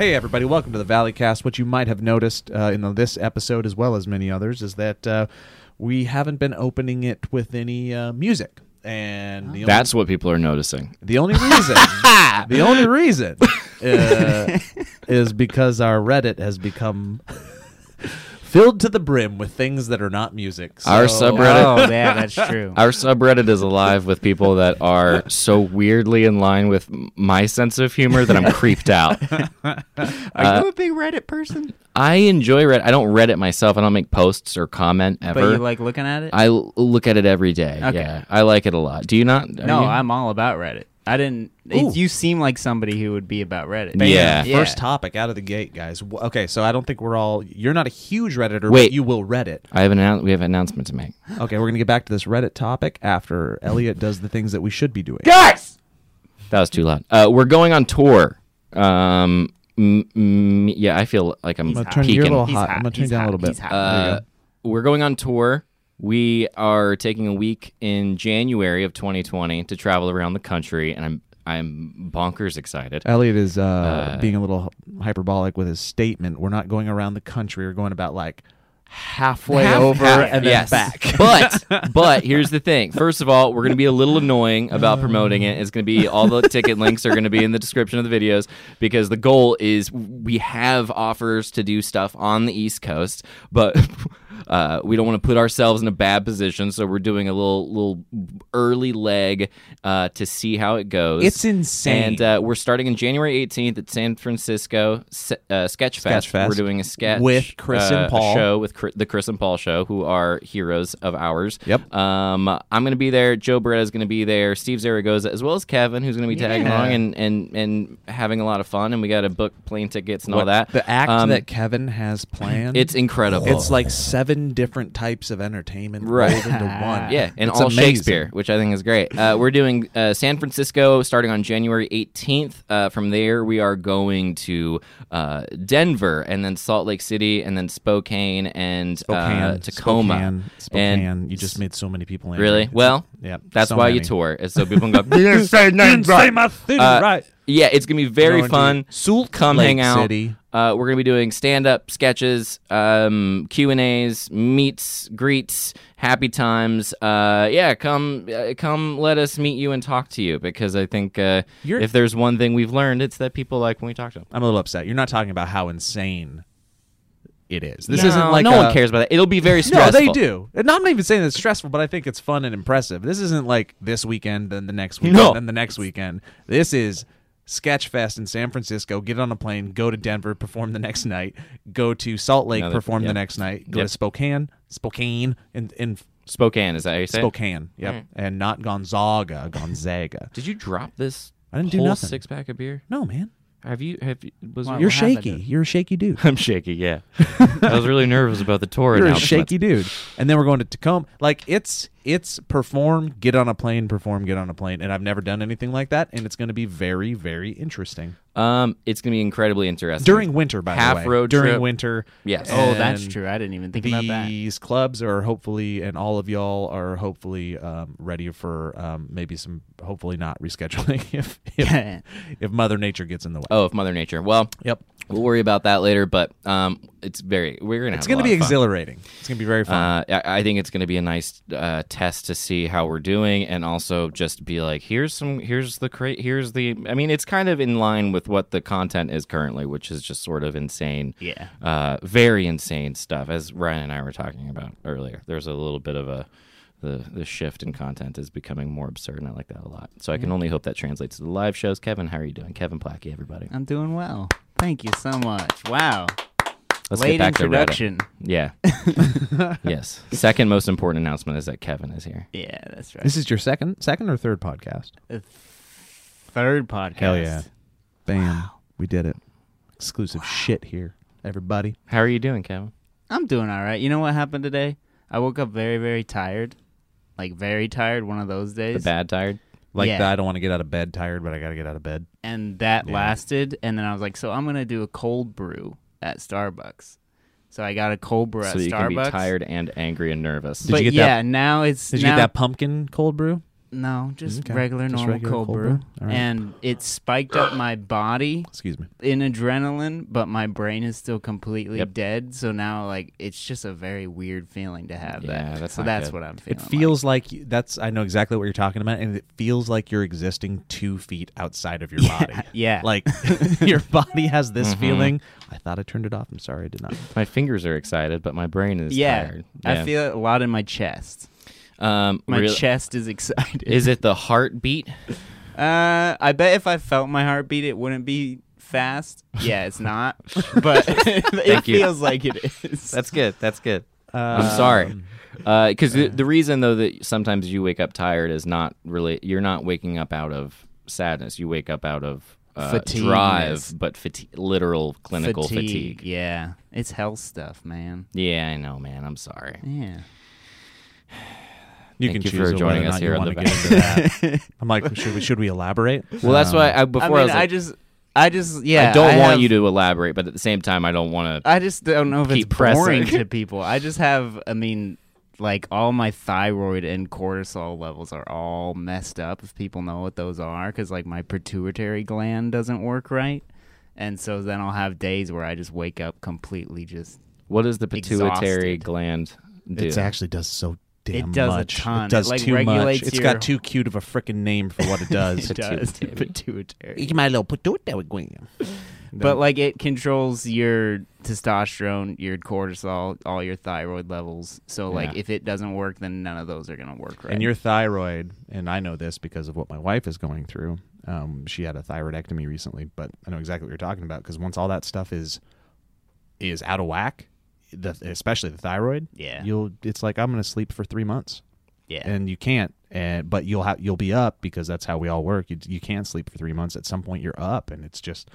Hey, everybody, welcome to the Valleycast. What you might have noticed uh, in this episode, as well as many others, is that uh, we haven't been opening it with any uh, music. And the That's what people are noticing. the only reason, the only reason uh, is because our Reddit has become filled to the brim with things that are not music. Our subreddit- Oh, yeah, that's true. Our subreddit is alive with people that are so weirdly in line with my sense of humor that I'm creeped out. Are Uh, you a big Reddit person? I enjoy Reddit. I don't Reddit myself. I don't make posts or comment ever. But you like looking at it? I l- look at it every day. Okay. Yeah, I like it a lot. Do you not? Are no, you? I'm all about Reddit. I didn't. It, you seem like somebody who would be about Reddit. Bam. Yeah. First topic out of the gate, guys. W- Okay, so I don't think we're all. You're not a huge redditor, Wait. but you will Reddit. I have an annou- we have an announcement to make. Okay, we're gonna get back to this Reddit topic after Elliott does the things that we should be doing. Guys, that was too loud. Uh, we're going on tour. Um, m- m- yeah, I feel like I'm He's I'm hot. gonna turn you a peaking. little hot. hot. I'm gonna turn He's you down a little bit. He's hot. Uh, we're going on tour. We are taking a week in January of 2020 to travel around the country, and I'm I'm bonkers excited. Elliott is uh, Uh, being a little hyperbolic with his statement. We're not going around the country. We're going about like halfway Half- over half, and then yes. back. but but here's the thing. First of all, we're going to be a little annoying about promoting it. It's going to be all the ticket links are going to be in the description of the videos because the goal is we have offers to do stuff on the East Coast, but uh, we don't want to put ourselves in a bad position. So we're doing a little little early leg uh, to see how it goes. It's insane. And uh, we're starting in January 18th at San Francisco Se- uh, Sketch Fest. Sketch Fest. We're doing a sketch With Chris and uh, Paul. show with Chri- the Chris and Paul show, who are heroes of ours. Yep. Um, I'm going to be there. Joe Bereta is going to be there. Steve Zaragoza, as well as Kevin, who's going to be tagging Yeah. along and, and and having a lot of fun. And we got to book plane tickets and all that. The act Um, that Kevin has planned. it's incredible. It's like seven different types of entertainment Right. rolled into one. Yeah, and It's all amazing. Shakespeare, which I think is great. Uh, we're doing uh, San Francisco starting on January 18th. Uh, from there, we are going to uh, Denver, and then Salt Lake City, and then Spokane and Spokane, uh, Tacoma. Spokane, Spokane. And you just made so many people angry. Really? Well, yeah. that's so why many. you tour. Is so people can go. You didn't say names right. my thing Uh, right. Yeah, it's gonna be very fun. Salt Come Lake hang out. City. Uh, we're gonna be doing stand-up sketches, um, Q and A's, meets, greets, happy times. Uh, yeah, come, uh, come, let us meet you and talk to you because I think uh, if there's one thing we've learned, it's that people like when we talk to them. I'm a little upset. You're not talking about how insane it is. This No, isn't like no a- one cares about that. It'll be very stressful. No, they do. And I'm not even saying it's stressful, but I think it's fun and impressive. This isn't like this weekend, then the next weekend, No. then the next weekend. This is Sketchfest in San Francisco. Get on a plane, go to Denver, perform the next night. Go to Salt Lake, Another- perform the next night. Go Yep. to Spokane, Spokane, in in Spokane, is that how you say? it? Spokane. Yep, Alright. and not Gonzaga, Gonzaga. Did you drop this? I didn't do nothing. six pack of beer. No, man, Have you? Have you- was Wow. You're what happened shaky. You're a shaky dude. I'm shaky. Yeah, I was really nervous about the tour. You're a announcements. shaky dude. And then we're going to Tacoma. Like it's it's perform, get on a plane, perform, get on a plane. And I've never done anything like that, and it's going to be very, very interesting Um, it's gonna be incredibly interesting during winter. By Half the way, road during trip. winter. Yes. Oh, that's And true. I didn't even think about that. These clubs are hopefully, and all of y'all are hopefully um, ready for um, maybe some, hopefully not rescheduling if if, if Mother Nature gets in the way. Oh, if Mother Nature. Well, Yep, we'll worry about that later. But um, it's very we're gonna. it's going to be exhilarating. It's going to be very fun. Uh, I I think it's going to be a nice uh, test to see how we're doing, and also just be like, here's some, here's the cra- here's the. I mean, it's kind of in line with what the content is currently, which is just sort of insane. Yeah. Uh, very insane stuff, as Ryan and I were talking about earlier. There's a little bit of a. The, the shift in content is becoming more absurd, and I like that a lot. So I can only hope that translates to the live shows. Kevin, how are you doing? Kevin Plachy, everybody. I'm doing well. Thank you so much. Wow. Let's Late get back to Reddit. introduction. Yeah. yes. Second most important announcement is that Kevin is here. Yeah, that's right. this is your second, second or third podcast. the third podcast. Hell yeah. Bam. We did it. Exclusive shit here, everybody. How are you doing, Kevin? I'm doing all right. You know what happened today? I woke up very, very tired. Like very tired, one of those The days. bad tired? Like Yeah. the, I don't want to get out of bed tired, but I got to get out of bed. and that Yeah. lasted and then I was like, so I'm gonna do a cold brew at Starbucks. So I got a cold brew so at that you Starbucks. can be tired and angry and nervous. Did but you get yeah, that- now it's Did you get that pumpkin cold brew? No, just Okay, regular just normal regular cold, cold brew. brew. All right. And it spiked up my body Excuse me. in adrenaline, but my brain is still completely Yep. dead. So now, like, it's just a very weird feeling to have Yeah, that. that's so not that's good. what I'm It feeling. like. feels like, you- that's I know exactly what you're talking about, and it feels like you're existing two feet outside of your body. yeah. Like your body has this Mhm. feeling. I thought I turned it off. I'm sorry, I did not. My fingers are excited, but my brain is yeah, tired. I feel it a lot in my chest. Um, My real- chest is excited. is it the heartbeat? Uh, I bet if I felt my heartbeat, it wouldn't be fast. Yeah, it's not, but it you. feels like it is. That's good. That's good. I'm sorry. Um, Because the, the reason though that sometimes you wake up tired is not really you're not waking up out of sadness. You wake up out of uh, Fatigue, drive, but fatigue, literal clinical fatigue. Yeah, it's health stuff, man. Yeah, I know, man. I'm sorry. Yeah. You Thank can you choose for whether joining or us not here you on want the to get into that. I'm like, should we should we elaborate? Well, that's Um, why I, before I I, mean, was I, just, I just, yeah. I don't want have- you to elaborate, but at the same time, I don't want to. I just don't know if Keep it's boring pressing. to people. I just have, I mean, like all my thyroid and cortisol levels are all messed up. If people know what those are, because like my pituitary gland doesn't work right, and so then I'll have days where I just wake up completely just. What does the pituitary Exhausted. gland do? It actually does so damn It does a much. ton. It does It, like, too much. It's your- got too cute of a freaking name for what it does. It does Pituitary. pituitary. my little pituitary gland. But like it controls your testosterone, your cortisol, all your thyroid levels. So like Yeah. if it doesn't work, then none of those are gonna work right. And your thyroid, and I know this because of what my wife is going through. Um, she had a thyroidectomy recently, but I know exactly what you're talking about because once all that stuff is is out of whack, the, especially the thyroid, Yeah. you'll it's like I'm going to sleep for three months, yeah. and you can't. And but you'll have you'll be up because that's how we all work. You, you can't sleep for three months. At some point, you're up, and it's just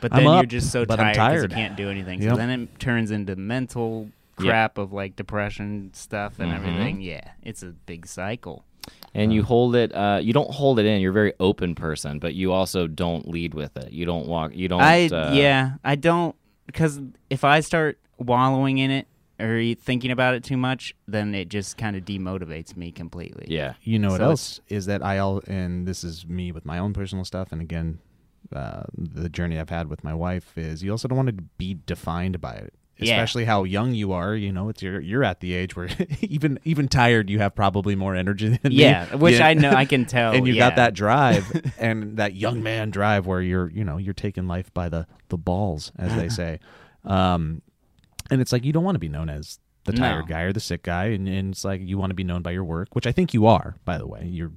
But I'm then you're up, just so but I'm tired. you can't do anything. Yep. So then it turns into mental Yep. crap of like depression stuff and Mhm. everything. Yeah, it's a big cycle. and you hold it. Uh, you don't hold it in. You're a very open person, but you also don't lead with it. You don't walk. You don't. I uh, yeah, I don't because if I start wallowing in it or thinking about it too much, then it just kind of demotivates me completely. Yeah. You know what So else is that I all and this is me with my own personal stuff, and again, uh, the journey I've had with my wife is you also don't want to be defined by it, Yeah. especially how young you are. You know, it's you're you're at the age where even even tired, you have probably more energy than me. Yeah, which Yeah. I know I can tell. and you yeah. got that drive and that young man drive where you're you know you're taking life by the the balls as they say um and it's like you don't want to be known as the tired No. guy or the sick guy and, and it's like you want to be known by your work which i think you are by the way you're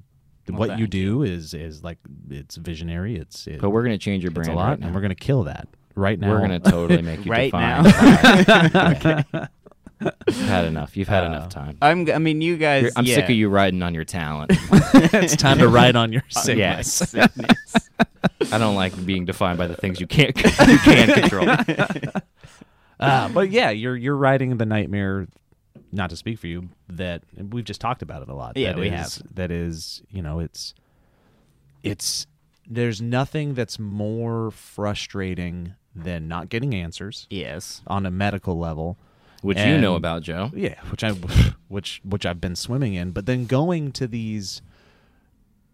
Well, what you thank do is is like it's visionary it's it, But we're gonna change your it's brand a lot right now. and we're gonna kill that right now We're gonna totally make you Right define. now. You've had enough. You've had Uh, enough time. I'm. I mean, you guys. You're- I'm yeah. sick of you riding on your talent. it's time to ride on your Uh, yeah, sickness sickness. I don't like being defined by the things you can't you can't control. Uh, but yeah, you're you're riding the nightmare. Not to speak for you, that we've just talked about it a lot. Yeah, that we is- That is, you know, it's it's there's nothing that's more frustrating than not getting answers yes. on a medical level. Which you know about, Joe. Yeah, which I which which I've been swimming in, but then going to these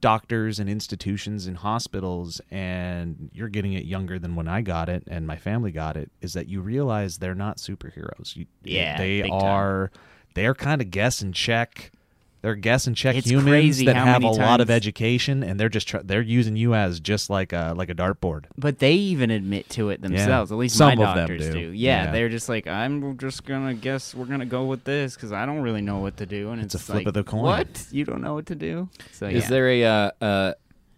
doctors and institutions and hospitals and you're getting it younger than when I got it and my family got it is that you realize they're not superheroes. You, Yeah, they big time. are they're kind of guess and check. They're guess and check It's humans that have a many lot of education and they're just tr- they're using you as just like a like a dartboard. But they even admit to it themselves. At least Some my of them doctors do. Yeah, Yeah. they're just like, I'm just gonna guess we're gonna go with this because I don't really know what to do, and It's it's, a flip like, of the coin. What you don't know what to do? So Is yeah. there a uh,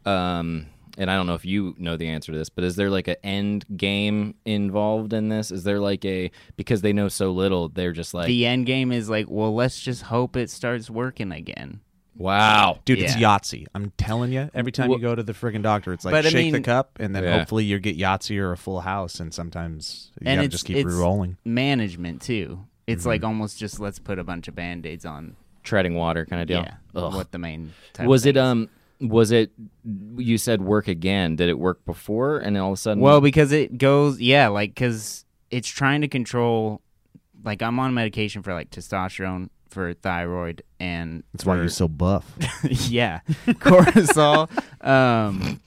uh, um, and I don't know if you know the answer to this, but is there like an end game involved in this? Is there like a because they know so little, they're just like, the end game is like, well, let's just hope it starts working again. wow, Dude, it's Yeah. Yahtzee. I'm telling you, every time Well- you go to the friggin' doctor, it's like But I shake the cup, and then Yeah. hopefully you get Yahtzee or a full house, and sometimes you And gotta just keep it's- rolling. Management too. It's Mm-hmm. like almost just let's put a bunch of band aids on. treading water kind of deal. Yeah, Ugh. what the main type was of it um was it you said work again did it work before and all of a sudden Well, because it goes, yeah, like because it's trying to control. Like I'm on medication for like testosterone for thyroid and That's why for- you're so buff. yeah, cortisol, um,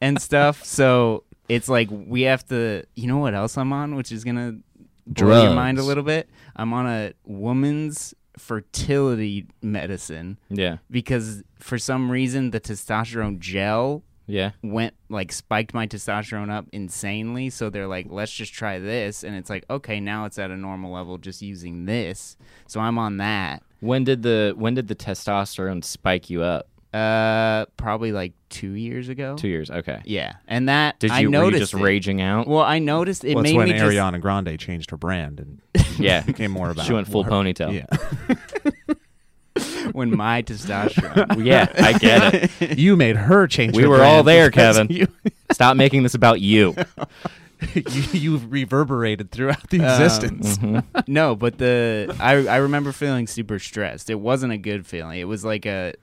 and stuff. So it's like we have to. You know what else I'm on, which is gonna blow your mind a little bit. I'm on a woman's fertility medicine Yeah. because for some reason the testosterone gel Yeah. went like spiked my testosterone up insanely. So they're like, let's just try this, and it's like, okay, now it's at a normal level just using this. So I'm on that. When did the when did the testosterone spike you up? Uh, probably like two years ago. Two years. Okay. Yeah, and that Did I you were you noticed just it. raging out? Well, I noticed it well, made when me just Ariana Grande changed her brand and yeah. became more about. She went full her- ponytail. Yeah, when my testosterone. Yeah, I get it. you made her change. We her were brand all there, because Kevin. You, Stop making this about you. you, you've reverberated throughout the Um, existence. no, but the I I remember feeling super stressed. It wasn't a good feeling. It was like a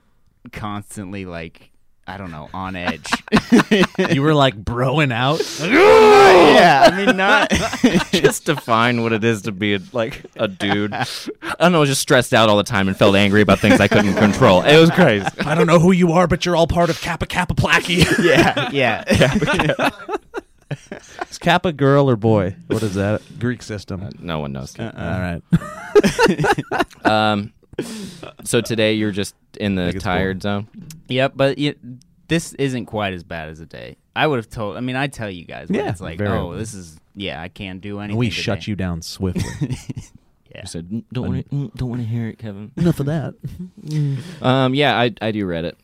constantly like I don't know on edge. you were like broing out. yeah, I mean not. just define what it is to be a, like a dude. I don't know, just stressed out all the time and felt angry about things I couldn't control. It was crazy. I don't know who you are, but you're all part of Kappa Kappa Plachy. yeah, yeah. Is Kappa girl or boy? What is that? Greek system. No one knows. all right. Um, so today you're just in the think it's tired zone. Yep, but y this isn't quite as bad as a day. I would have told. I mean, I tell you guys, Yeah, it's like, oh, well. this is yeah, I can't do anything. And we today. shut you down swiftly. Yeah. You said "Mm, don't want to don't want to hear it, Kevin. Enough of that. Um, yeah, I I do Reddit.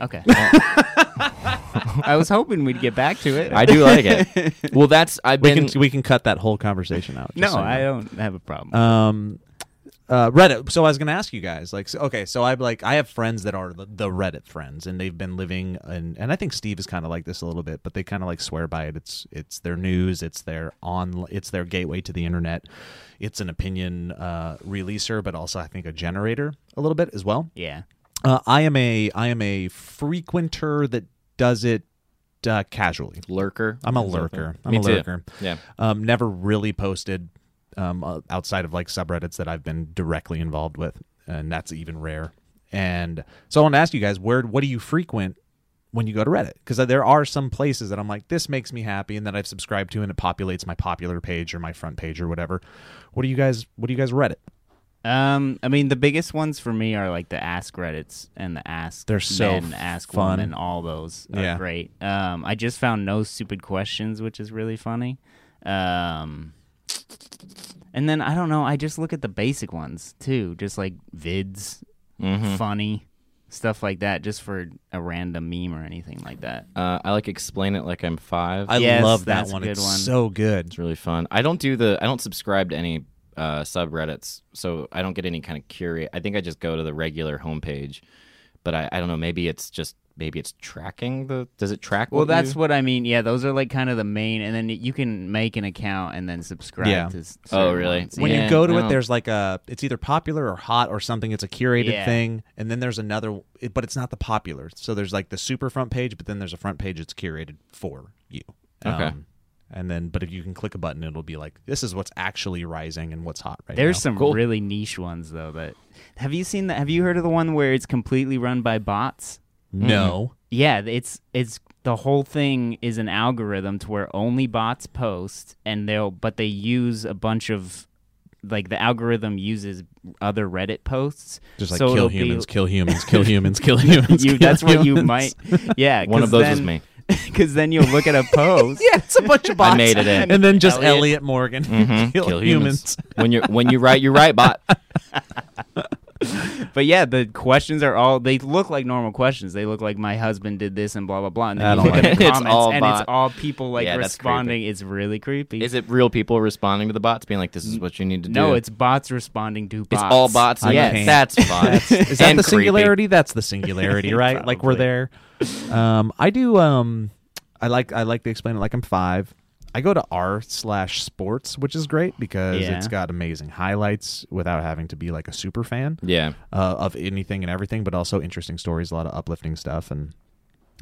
Okay. I was hoping we'd get back to it. I do like it. Well, that's I've We been. can we can cut that whole conversation out. no, so I know. don't have a problem. Um, uh, Reddit. So I was going to ask you guys, like, so, okay, so I've like I have friends that are the, the Reddit friends, and they've been living, in, and I think Steve is kind of like this a little bit, but they kind of like swear by it. It's it's their news, it's their on, it's their gateway to the internet. It's an opinion uh, releaser, but also I think a generator a little bit as well. yeah. Uh, I am a I am a frequenter that does it uh, casually. lurker. I'm a lurker. I'm Me a too. lurker. Yeah. Um, never really posted um, uh, outside of like subreddits that I've been directly involved with, and that's even rare. And so I want to ask you guys, where what do you frequent when you go to Reddit? Because there are some places that I'm like, this makes me happy, and that I've subscribed to, and it populates my popular page or my front page or whatever. What do you guys? What do you guys Reddit? Um, I mean, the biggest ones for me are like the Ask Reddits and the Ask They're so Men, Ask fun. Women. All those are Yeah. great. Um, I just found no stupid questions, which is really funny. Um, and then I don't know. I just look at the basic ones too, just like vids, Mhm. funny stuff like that, just for a random meme or anything like that. Uh, I like explain it like I'm five. I Yes, love that one. it's one. so good. It's really fun. I don't do the I don't subscribe to any uh, subreddits, so I don't get any kind of curate. I think I just go to the regular homepage, but I, I don't know. Maybe it's just maybe it's tracking the. Does it track? Well, what that's you- what I mean. Yeah, those are like kind of the main, and then you can make an account and then subscribe Yeah. to. s- Oh, really? ones. when Yeah, you go to no. it there's like a it's either popular or hot or something it's a curated Yeah. thing and then there's another but it's not the popular so there's like the super front page but then there's a front page that's curated for you Okay. Um, and then but if you can click a button it'll be like this is what's actually rising and what's hot right now. There's now. some Cool. really niche ones though. That have you seen that? Have you heard of the one where it's completely run by bots? No Yeah, it's it's the whole thing is an algorithm to where only bots post, and they'll but they use a bunch of like the algorithm uses other Reddit posts. just like so kill it'll be- humans kill humans kill humans kill humans You, kill that's what you might. Yeah, one of those then, was me. Because then you'll look at a post. yeah it's a bunch of bots I made it in. and then just Elliott. Elliott, Morgan Mhm. kill, humans. when you when you write, you write bot. But yeah, the questions are all they look like normal questions. They look like my husband did this and blah blah blah. And then you don't look at the it. It's comments all and bot. it's all people like Yeah, responding. It's really creepy. Is it real people responding to the bots, being like, "This is what you need to do"? no, it's bots responding to bots. it's all bots. I Yes, can't. that's fun. Is that And the creepy. singularity? That's the singularity, right? like we're there. Um, I do. Um, I like. I like to explain it like I'm five. I go to r slash sports, which is great because Yeah. it's got amazing highlights without having to be like a super fan Yeah. uh, of anything and everything, but also interesting stories, a lot of uplifting stuff, and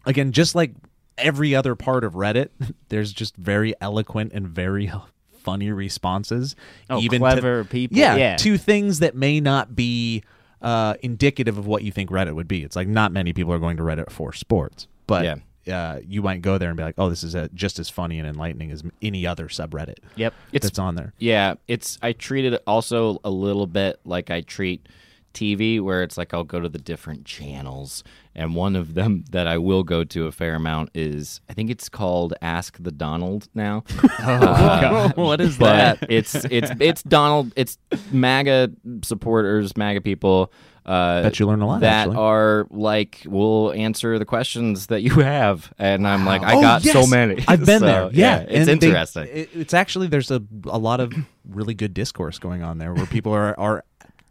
again, just like every other part of Reddit, there's just very eloquent and very funny responses, Oh, even clever to, people. Yeah, Yeah. to things that may not be uh, indicative of what you think Reddit would be. It's like not many people are going to Reddit for sports, but Yeah. Uh, you might go there and be like, "Oh, this is uh just as funny and enlightening as any other subreddit Yep. It's that's on there." Yeah, it's I treat it also a little bit like I treat TV, where it's like I'll go to the different channels, and one of them that I will go to a fair amount is I think it's called Ask the Donald now. Uh, what is that? it's it's it's Donald. It's MAGA supporters, MAGA people. Uh, Bet you learn a lot, that actually. are like will answer the questions that you have, and I'm like, I Oh, got so many. I've been So, there. Yeah, it's and they- interesting. it- it's actually there's a a lot of really good discourse going on there where people are are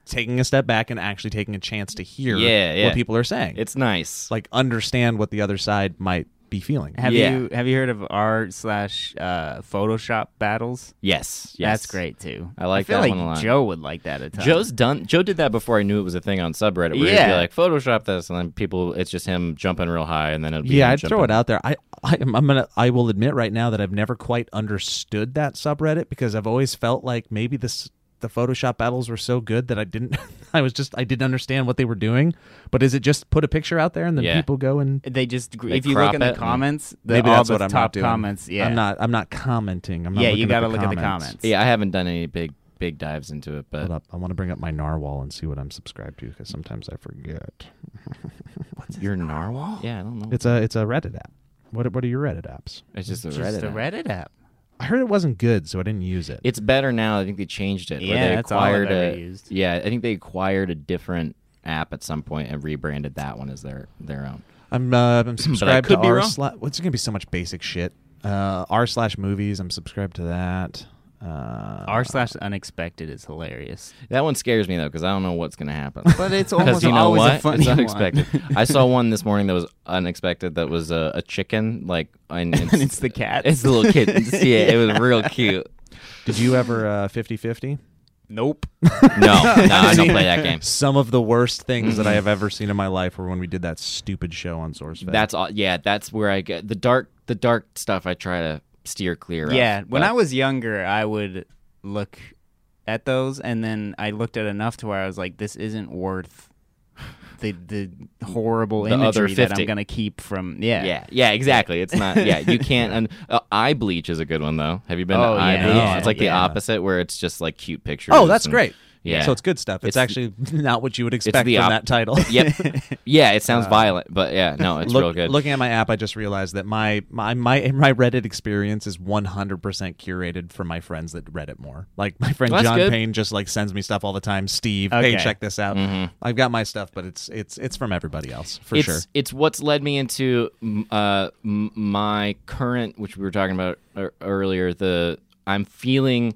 taking a step back and actually taking a chance to hear Yeah, yeah. what people are saying. it's nice. like understand what the other side might be feeling. Have Yeah. you have you heard of r slash uh, Photoshop battles? yes, yes, That's great too. I like feel that like one a lot. Joe would like that a ton. Joe's done. Joe did that before I knew it was a thing on subreddit. Where he'd be Yeah. like, Photoshop this, and then people, it's just him jumping real high, and then it'd be Yeah, him I'd throw jumping- it out there. I, I I'm gonna I will admit right now that I've never quite understood that subreddit because I've always felt like maybe this the Photoshop battles were so good that I didn't I was just I didn't understand what they were doing. But is it just put a picture out there and then Yeah. people go and They just They if you look in the comments, the, maybe that's the what I'm top not doing. comments. Yeah, I'm not I'm not commenting. I'm not Yeah, you got gotta to look at the comments. Yeah, I haven't done any big big dives into it, but Hold up. I want to bring up my narwhal and see what I'm subscribed to because sometimes I forget. What's it your narwhal? Yeah, I don't know. It's a it's a Reddit app. What what are your Reddit apps? It's just a just Reddit. a app. Reddit app. I heard it wasn't good, so I didn't use it. It's better now. I think they changed it. Yeah, they that's all I've acquired ever a, used. Yeah, I think they acquired a different app at some point and rebranded that one as their their own. I'm uh, I'm subscribed could to be r wrong. slash. What's gonna be so much basic shit? Uh, r slash movies. I'm subscribed to that. Uh, R slash unexpected is hilarious, That one scares me though because I don't know what's gonna happen. but it's almost you know always what? a funny it's one. unexpected. I saw one this morning that was unexpected. That was a, a chicken, like, and it's, and it's the cat. it's the little kittens. Yeah, it was real cute. Did you ever uh 50-50? nope. No, no, I don't play that game. Some of the worst things that I have ever seen in my life were when we did that stupid show on SourceFed. That's all. Yeah, that's where I get the dark, the dark stuff. I try to steer clear. Yeah, of, when but- I was younger, I would look at those, and then I looked at enough to where I was like, "This isn't worth the the horrible The imagery that I'm gonna keep from." Yeah, Yeah, yeah, exactly. It's not. Yeah, you can't. Un- uh, eye bleach is a good one though. Have you been Oh, to eye yeah, bleach? yeah, it's like the opposite, where it's just like cute pictures. oh, that's and- great. Yeah. So it's good stuff. It's, It's- actually not what you would expect the from op- that title. Yep. Yeah, it sounds violent, but yeah, no, it's Look- real good. Looking at my app, I just realized that my my my my Reddit experience is 100% curated for my friends that read it more. Like my friend Well, that's John good. Payne just like sends me stuff all the time. Steve, hey, Okay. check this out. Mhm. I've got my stuff, but it's it's it's from everybody else for it's sure. it's what's led me into m- uh, m- my current, which we were talking about ear- earlier. The I'm feeling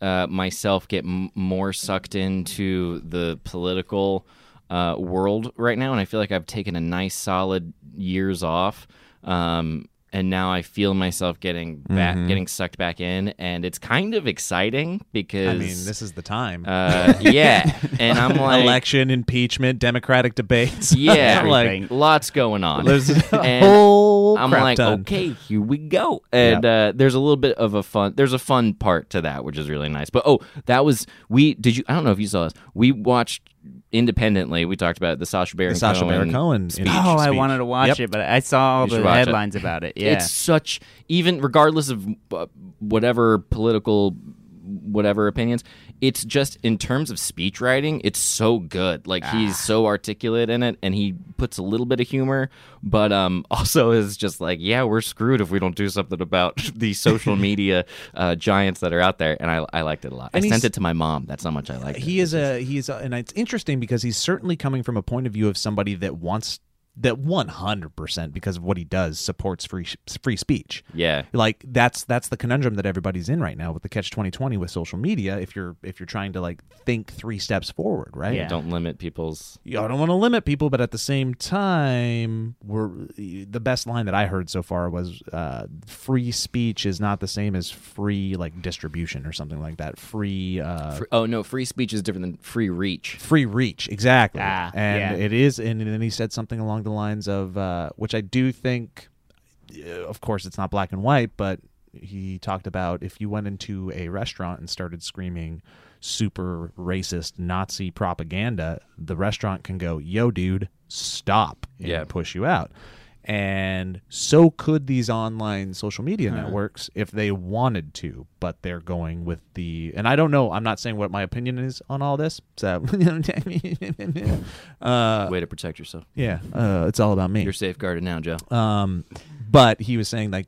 uh, myself get m- more sucked into the political uh, world right now, and I feel like I've taken a nice solid years off. Um, and now I feel myself getting back, Mhm. getting sucked back in, and it's kind of exciting because I mean, this is the time. uh, yeah, and I'm like, Election, impeachment, Democratic debates. yeah, like lots going on. there's a And whole I'm crap like, ton. okay, here we go. And uh, there's a little bit of a fun. There's a fun part to that, which is really nice. But oh, that was we. Did you? I don't know if you saw this. We watched independently. We talked about the Sacha Baron The Sacha Cohen Baron Cohen speech. Oh, I wanted to watch Yep. it, but I saw all You the watch it. headlines about it. Yeah, It's such even regardless of uh, whatever political whatever opinions it's just in terms of speech writing it's so good. Like Ah. he's so articulate in it and he puts a little bit of humor but um also is just like yeah we're screwed if we don't do something about the social media uh, giants that are out there and I, I liked it a lot. And I sent it to my mom. That's how much I liked it. he is a he's a, and it's interesting because he's certainly coming from a point of view of somebody that wants that 100% because of what he does supports free free speech yeah like that's that's the conundrum that everybody's in right now with the catch 2020 with social media if you're if you're trying to like think three steps forward right Yeah. don't limit people's know, I don't want to limit people, but at the same time, we're the best line that I heard so far was uh, "free speech is not the same as free like distribution or something like that. Free, uh, Fr- oh no free speech is different than free reach free reach, exactly. Ah, and yeah. it is, and then he said something along the lines of, uh, which I do think, uh, of course, it's not black and white, but he talked about if you went into a restaurant and started screaming super racist Nazi propaganda, the restaurant can go, "Yo, dude, stop!" and Yeah. push you out. And so could these online social media networks if they wanted to, but they're going with the. And I don't know. I'm not saying what my opinion is on all this. So, uh, Way to protect yourself. yeah, uh, it's all about me. You're safeguarded now, Joe. Um, but he was saying like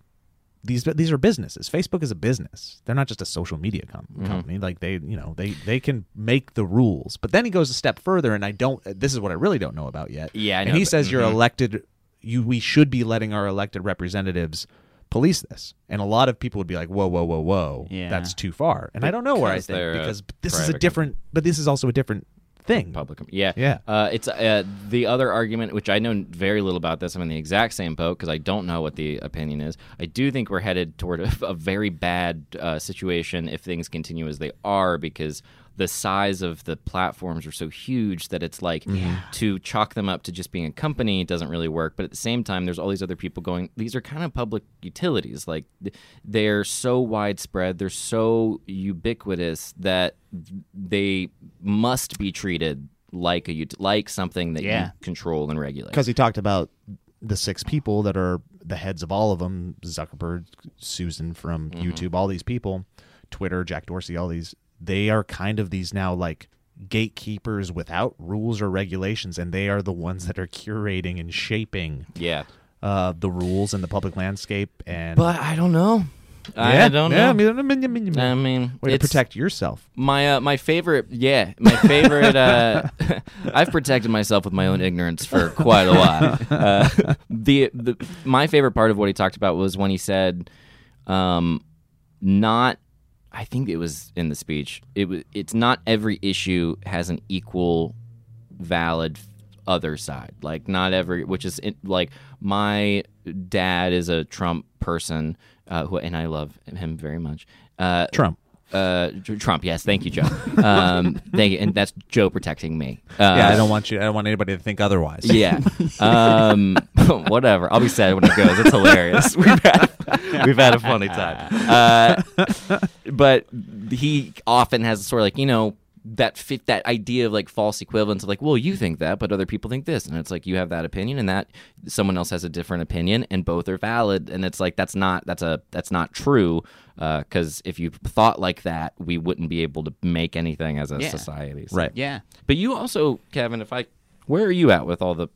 these these are businesses. Facebook is a business. They're not just a social media com- Mm-hmm. company. Like they, you know, they they can make the rules. But then he goes a step further, and I don't. This is what I really don't know about yet. Yeah, I and he but- says you're mhm. elected. You we should be letting our elected representatives police this. And a lot of people would be like, whoa, whoa, whoa, whoa, Yeah. that's too far. And I don't know where I think because this is a different. But this is also a different thing. Public. Yeah. Yeah. Uh, it's uh, the other argument, which I know very little about this. I'm in the exact same boat because I don't know what the opinion is. I do think we're headed toward a, a very bad uh, situation if things continue as they are because the size of the platforms are so huge that it's like to chalk them up to just being a company doesn't really work. But at the same time, there's all these other people going, these are kind of public utilities. Like they're so widespread, they're so ubiquitous that they must be treated like a like something that Yeah. you control and regulate. because he talked about the six people that are the heads of all of them zuckerberg susan from mm-hmm. youtube all these people twitter jack dorsey all these they are kind of these now like gatekeepers without rules or regulations and they are the ones that are curating and shaping Yeah, uh, the rules and the public landscape and but I don't know. yeah, I don't yeah, know. I mean, I mean, I mean, I mean, way to it's- protect yourself My uh, my favorite, yeah, my favorite. Uh, I've protected myself with my own ignorance for quite a while. Uh, the the my favorite part of what he talked about was when he said, um, not. I think it was in the speech. It was. It's not every issue has an equal, valid other side. Like not every, which is like my dad is a Trump person, uh, who and I love him very much. Uh, trump uh, Trump. Yes, thank you, Joe. Um, thank you, and that's Joe protecting me. Uh, yeah i don't want you i don't want anybody to think otherwise Yeah. Um, whatever. I'll be sad when it goes. It's hilarious. We've had we've had a funny time. Uh, but he often has a sort of like you know that fit that idea of like false equivalence of like well you think that but other people think this and it's like you have that opinion and that someone else has a different opinion and both are valid and it's like that's not that's a that's not true uh, because if you thought like that we wouldn't be able to make anything as a Yeah. society So- right Yeah. but you also kevin if i where are you at with all the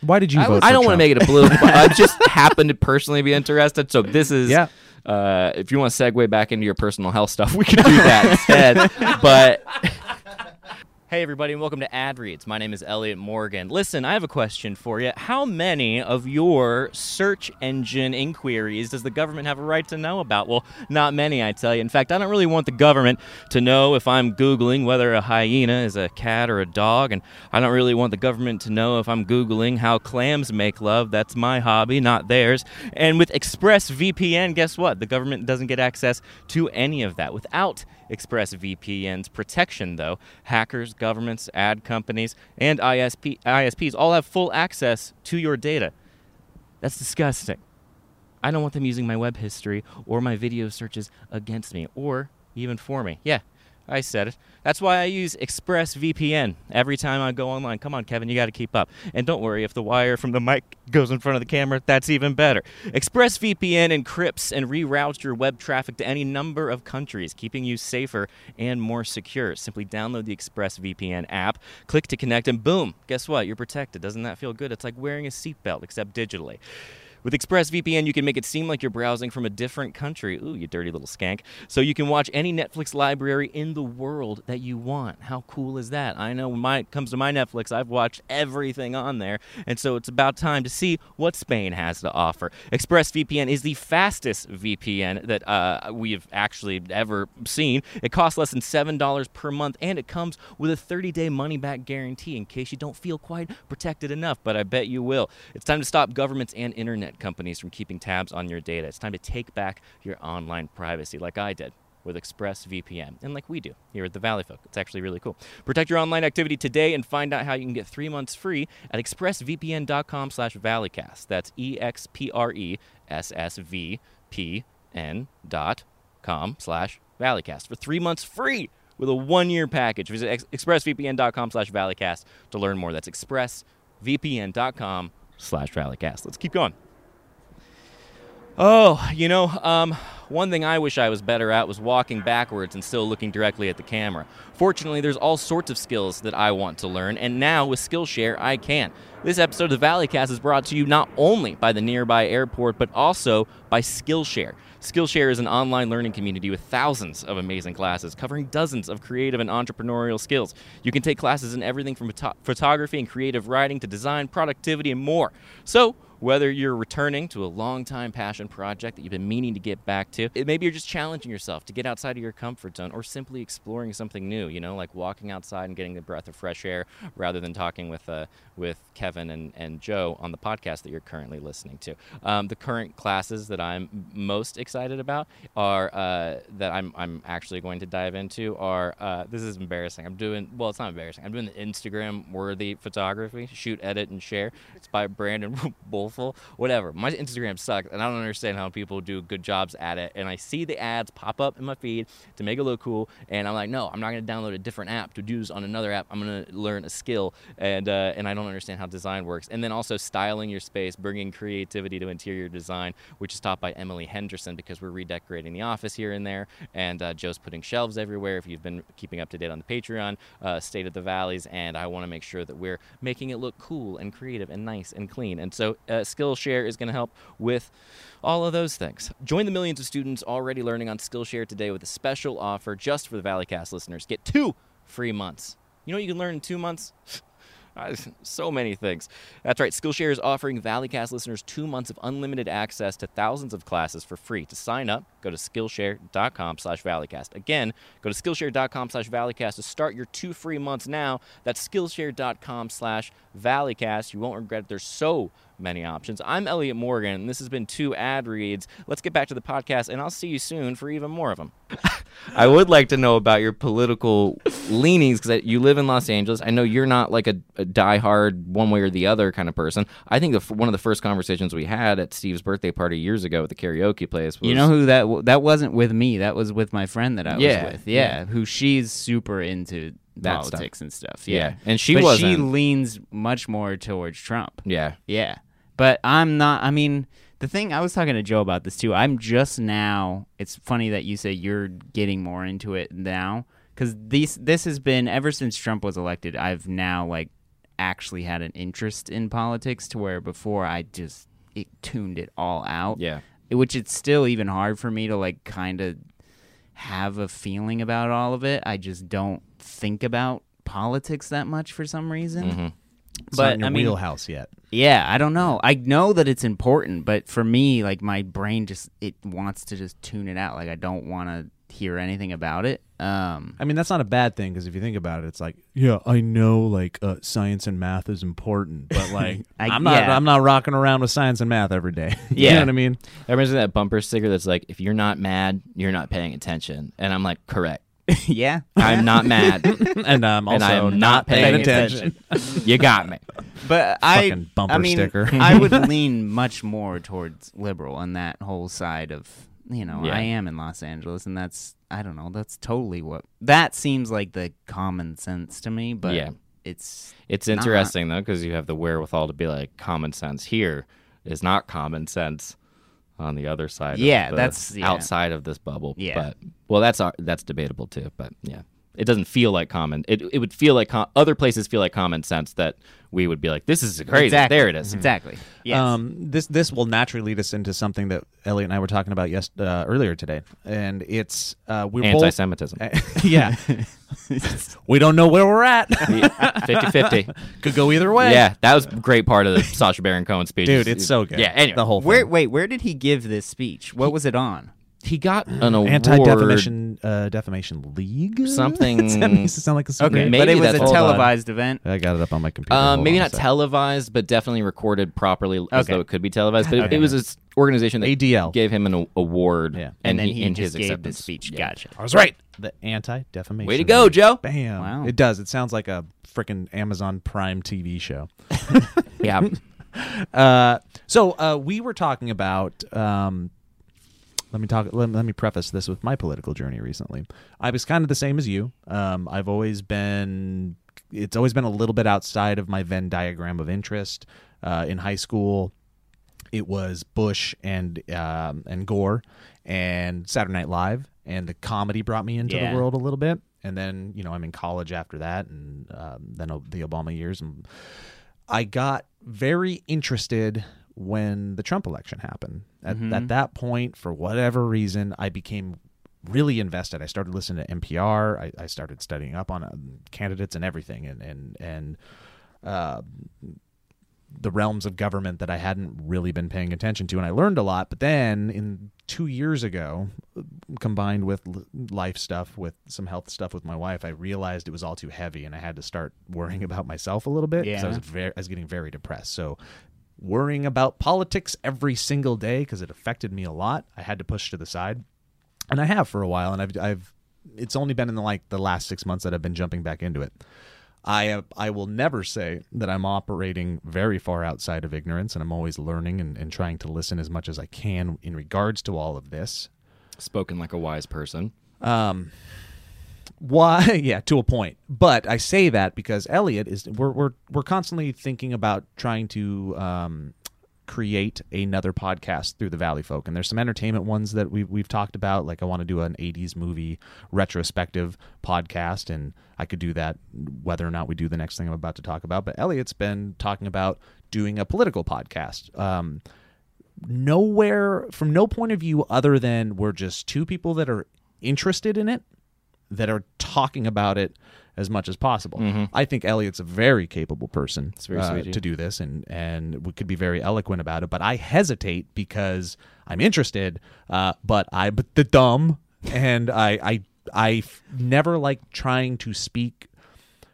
why did you I, vote I for don't want to make it a political. I just happen to personally be interested. So this is. Yeah. Uh, if you want to segue back into your personal health stuff, we can do that instead. But. Hey, everybody, and welcome to Ad Reads. My name is Elliott Morgan. Listen, I have a question for you. How many of your search engine inquiries does the government have a right to know about? Well, not many, I tell you. In fact, I don't really want the government to know if I'm Googling whether a hyena is a cat or a dog, and I don't really want the government to know if I'm Googling how clams make love. That's my hobby, not theirs. And with ExpressVPN, guess what? The government doesn't get access to any of that. Without ExpressVPN's protection, though, hackers, governments, ad companies, and ISP, ISPs all have full access to your data. That's disgusting. I don't want them using my web history or my video searches against me or even for me. Yeah, I said it. That's why I use ExpressVPN every time I go online. Come on, Kevin, you got to keep up. And don't worry, if the wire from the mic goes in front of the camera, that's even better. ExpressVPN encrypts and reroutes your web traffic to any number of countries, keeping you safer and more secure. Simply download the ExpressVPN app, click to connect, and boom, guess what? You're protected. Doesn't that feel good? It's like wearing a seatbelt, except digitally. With ExpressVPN, you can make it seem like you're browsing from a different country. Ooh, you dirty little skank. So you can watch any Netflix library in the world that you want. How cool is that? I know when my, it comes to my Netflix, I've watched everything on there. And so it's about time to see what Spain has to offer. ExpressVPN is the fastest VPN that uh, we have actually ever seen. It costs less than $7 per month, and it comes with a 30 day money back guarantee in case you don't feel quite protected enough, but I bet you will. It's time to stop governments and internet companies from keeping tabs on your data. It's time to take back your online privacy, like I did with ExpressVPN, and like we do here at the Valley Folk. It's actually really cool. Protect your online activity today and find out how you can get three months free at expressvpn.com slash valleycast. That's E-X-P-R-E-S-S-V-P-N dot com slash valleycast for three months free with a one-year package. Visit ex- expressvpn.com slash valleycast to learn more. That's expressvpn.com slash valleycast. Let's keep going. Oh, you know, um, one thing I wish I was better at was walking backwards and still looking directly at the camera. Fortunately, there's all sorts of skills that I want to learn, and now with Skillshare, I can. This episode of the Valleycast is brought to you not only by the nearby airport, but also by Skillshare. Skillshare is an online learning community with thousands of amazing classes covering dozens of creative and entrepreneurial skills. You can take classes in everything from photography and creative writing to design, productivity, and more. So, whether you're returning to a long-time passion project that you've been meaning to get back to, maybe you're just challenging yourself to get outside of your comfort zone or simply exploring something new, you know, like walking outside and getting a breath of fresh air rather than talking with, uh, with Kevin and, and Joe on the podcast that you're currently listening to. Um, the current classes that I'm most excited about are uh, that I'm, I'm actually going to dive into are uh, this is embarrassing. I'm doing, well, it's not embarrassing. I'm doing the Instagram worthy photography, shoot, edit, and share. It's by Brandon Bull whatever. My Instagram sucks, and I don't understand how people do good jobs at it. And I see the ads pop up in my feed to make it look cool, and I'm like, no, I'm not going to download a different app to do this on another app. I'm going to learn a skill, and uh, and I don't understand how design works. And then also styling your space, bringing creativity to interior design, which is taught by Emily Henderson because we're redecorating the office here and there, and uh, Joe's putting shelves everywhere. If you've been keeping up to date on the Patreon, uh, State of the Valleys, and I want to make sure that we're making it look cool and creative and nice and clean. And so uh, Skillshare is going to help with all of those things. Join the millions of students already learning on Skillshare today with a special offer just for the Valleycast listeners. Get two free months. You know what you can learn in two months? Uh, so many things. That's right. Skillshare is offering Valleycast listeners two months of unlimited access to thousands of classes for free. To sign up, go to Skillshare.com slash Valleycast. Again, go to Skillshare.com slash Valleycast to start your two free months now. That's Skillshare.com slash Valleycast. You won't regret it. There's so many options. I'm Elliott Morgan, and this has been two ad reads. Let's get back to the podcast, and I'll see you soon for even more of them. I would like to know about your political leanings because you live in Los Angeles. I know you're not like a, a diehard one way or the other kind of person. I think the, one of the first conversations we had at Steve's birthday party years ago at the karaoke place was You know who that that wasn't with me. That was with my friend that I was with. Yeah, who she's super into That stuff. politics and stuff. Yeah, Yeah, and she but she leans much more towards Trump. yeah. Yeah. But I'm not I mean, the thing I was talking to Joe about this too. I'm just now it's funny that you say you're getting more into it now cuz these this has been ever since Trump was elected, I've now like actually had an interest in politics to where before I just it tuned it all out. Yeah. Which it's still even hard for me to like kind of have a feeling about all of it. I just don't think about politics that much for some reason. Mhm. It's But, not in your I mean- wheelhouse yet. Yeah, I don't know. I know that it's important, but for me, like my brain just it wants to just tune it out. Like I don't want to hear anything about it. Um, I mean, that's not a bad thing because if you think about it, it's like, yeah, I know like uh, science and math is important, but like I- I, am not yeah. I'm not rocking around with science and math every day. you Yeah. know what I mean? That reminds me of that bumper sticker that's like, if you're not mad, you're not paying attention. And I'm like, correct. yeah, I'm not mad. Um, and I'm also And I am not paying, paying attention. you got me. but I, Fucking bumper I mean, sticker. I would lean much more towards liberal on that whole side of you know. Yeah. I am in Los Angeles, and that's I don't know. That's totally what that seems like the common sense to me. But Yeah. it's It's Not. interesting though because you have the wherewithal to be like common sense here is not common sense on the other side. Yeah, of the- that's- yeah. outside of this bubble. Yeah. but well, that's our, that's debatable too. But yeah, it doesn't feel like common. It it would feel like com- other places feel like common sense that we would be like, this is crazy. Exactly. There it is. exactly. Yes. Um, this this will naturally lead us into something that Elliott and I were talking about yes uh, earlier today, and it's uh, we're Anti-Semitism. both yeah. we don't know where we're at. 50-50. Could go either way. Yeah, that was a great part of the Sacha Baron Cohen speech. dude, it's so good. Yeah, anyway. the whole Where thing. wait, where did he give this speech? What was it on? He got an award. Anti Defamation uh, Defamation League Something- that makes it sound like a super Okay, Maybe but it was that's- a hold on. televised event. I got it up on my computer. Uh, maybe on not sec. televised, but definitely recorded properly okay. as though it could be televised. But it, Okay. it was an organization that ADL. gave him an award, Yeah. And, then he, he in just his gave the acceptance. speech. Yeah. Gotcha. I was right. The Anti Defamation. Way to go, Joe! Bam. Wow. It does. It sounds like a freaking Amazon Prime TV show. Yeah, Uh, so uh, we were talking about um, let me talk. Let, let me preface this with my political journey recently. I was kind of the same as you. Um, I've always been. It's always been a little bit outside of my Venn diagram of interest. Uh, in high school, it was Bush and um, and Gore and Saturday Night Live, and the comedy brought me into Yeah. the world a little bit. And then you know I'm in college after that, and um, then the Obama years, and I got very interested when the Trump election happened. At, at that point, for whatever reason, I became really invested. I started listening to NPR. I, I started studying up on um, candidates and everything, and and and uh, the realms of government that I hadn't really been paying attention to, and I learned a lot. But then, in two years ago, combined with life stuff, with some health stuff with my wife, I realized it was all too heavy, and I had to start worrying about myself a little bit because I was very, I was getting very depressed. So, worrying about politics every single day because it affected me a lot, I had to push to the side, and I have for a while, and I've, I've, it's only been in the, like the last six months that I've been jumping back into it. I uh, I will never say that I'm operating very far outside of ignorance, and I'm always learning and, and trying to listen as much as I can in regards to all of this. Spoken like a wise person. Um, why? Yeah, to a point. But I say that because Elliott is we're we're we're constantly thinking about trying to um, create another podcast through the Valleyfolk, and there's some entertainment ones that we've we've talked about. Like I want to do an '80s movie retrospective podcast, and I could do that whether or not we do the next thing I'm about to talk about. But Elliott's been talking about doing a political podcast. Um, nowhere from no point of view other than we're just two people that are interested in it that are talking about it as much as possible. I think Elliott's a very capable person very uh, to do this, and and we could be very eloquent about it. But I hesitate because I'm interested, uh, but I but the dumb, and I I I f- never like trying to speak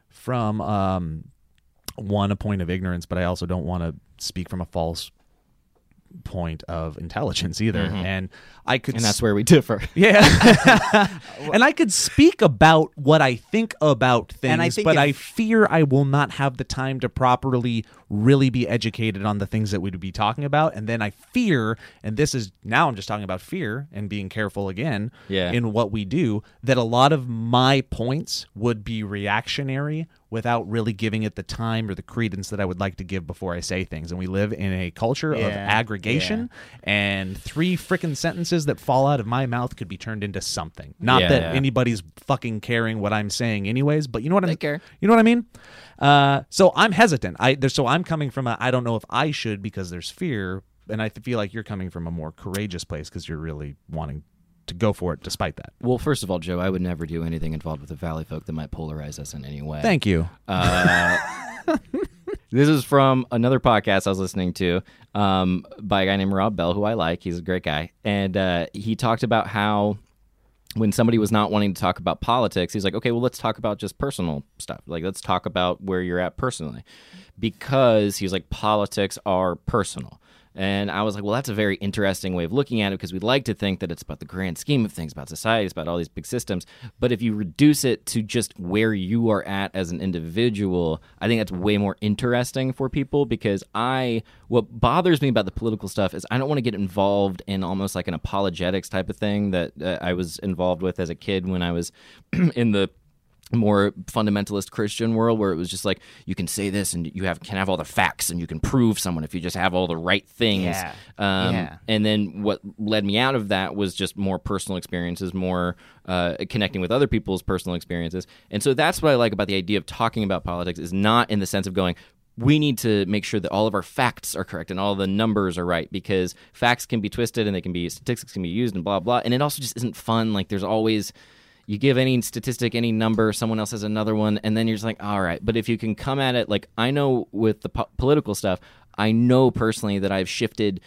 from um one a point of ignorance, but I also don't want to speak from a false point of intelligence either. Mm-hmm. And I could And that's where we differ. yeah. and I could speak about what I think about things, think but if- I fear I will not have the time to properly really be educated on the things that we'd be talking about. And then I fear, and this is now I'm just talking about fear and being careful again Yeah. in what we do, that a lot of my points would be reactionary without really giving it the time or the credence that I would like to give before I say things. And we live in a culture of Yeah. aggregation and three freaking sentences that fall out of my mouth could be turned into something. Not Yeah. that Yeah. anybody's fucking caring what I'm saying, anyways. But you know what. They care. You know what I mean? Uh, so I'm hesitant. I there, so I'm coming from a I don't know if I should because there's fear, and I feel like you're coming from a more courageous place because you're really wanting to go for it despite that. Well, first of all, Joe, I would never do anything involved with the Valleyfolk that might polarize us in any way. Thank you. Uh, This is from another podcast I was listening to um, by a guy named Rob Bell, who I like. He's a great guy. And uh, he talked about how when somebody was not wanting to talk about politics, he's like, okay, well, let's talk about just personal stuff. Like, let's talk about where you're at personally. Because he's like, politics are personal. And I was like, well, that's a very interesting way of looking at it because we like to think that it's about the grand scheme of things, about society, it's about all these big systems. But if you reduce it to just where you are at as an individual, I think that's way more interesting for people because I, what bothers me about the political stuff is I don't want to get involved in almost like an apologetics type of thing that uh, I was involved with as a kid when I was in the more fundamentalist Christian world where it was just like you can say this and you have can have all the facts and you can prove someone if you just have all the right things. Yeah. Um, Yeah. And then what led me out of that was just more personal experiences, more uh, connecting with other people's personal experiences. And so that's what I like about the idea of talking about politics is not in the sense of going. We need to make sure that all of our facts are correct and all the numbers are right because facts can be twisted and they can be statistics can be used and blah blah. And it also just isn't fun. Like there's always you give any statistic, any number, someone else has another one, and then you're just like, all right. But if you can come at it, like I know with the po- political stuff, I know personally that I've shifted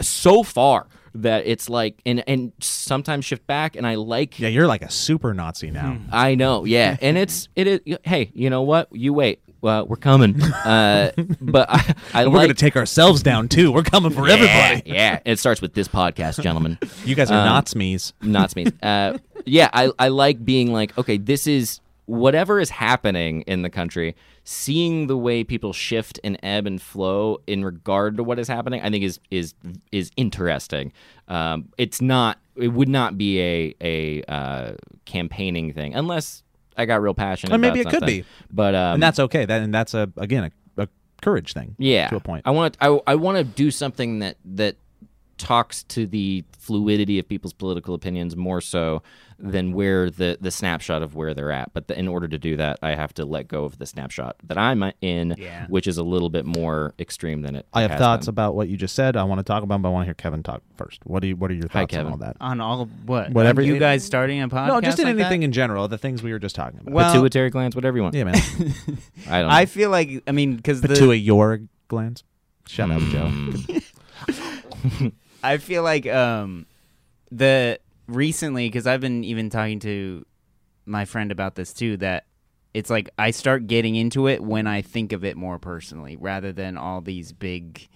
so far that it's like, and and sometimes shift back, and I like. Yeah, you're like a super Nazi now. Hmm. I know, yeah, and it's it is. Hey, you know what? You wait. Well, we're coming. Uh, but I, I we're like. gonna take ourselves down too. We're coming for everybody. Yeah, it starts with this podcast, gentlemen. You guys are Um, not me's. not me. Uh, yeah, I, I like being like, okay, this is whatever is happening in the country, seeing the way people shift and ebb and flow in regard to what is happening, I think is is is interesting. Um, it's not. It would not be a a uh, campaigning thing unless I got real passionate. Or maybe it could be. but um, and that's okay. That and that's a again a, a courage thing. yeah to a point. I want I, I want to do something that that talks to the fluidity of people's political opinions more so than where the the snapshot of where they're at. But the, in order to do that, I have to let go of the snapshot that I'm uh, in, Yeah. which is a little bit more extreme than it. I have has thoughts been. about what you just said. I want to talk about, but I want to hear Kevin talk first. What do you What are your Hi, thoughts on all that? On all what? Whatever On you guys starting a podcast? No, just in like that? anything in general. The things we were just talking about. Well- pituitary glands, whatever you want. yeah, man. I don't. I feel like I mean because the Pituitary your glands. Shut up, Joe. Mm. I feel like um the recently because I've been even talking to my friend about this too that it's like I start getting into it when I think of it more personally rather than all these big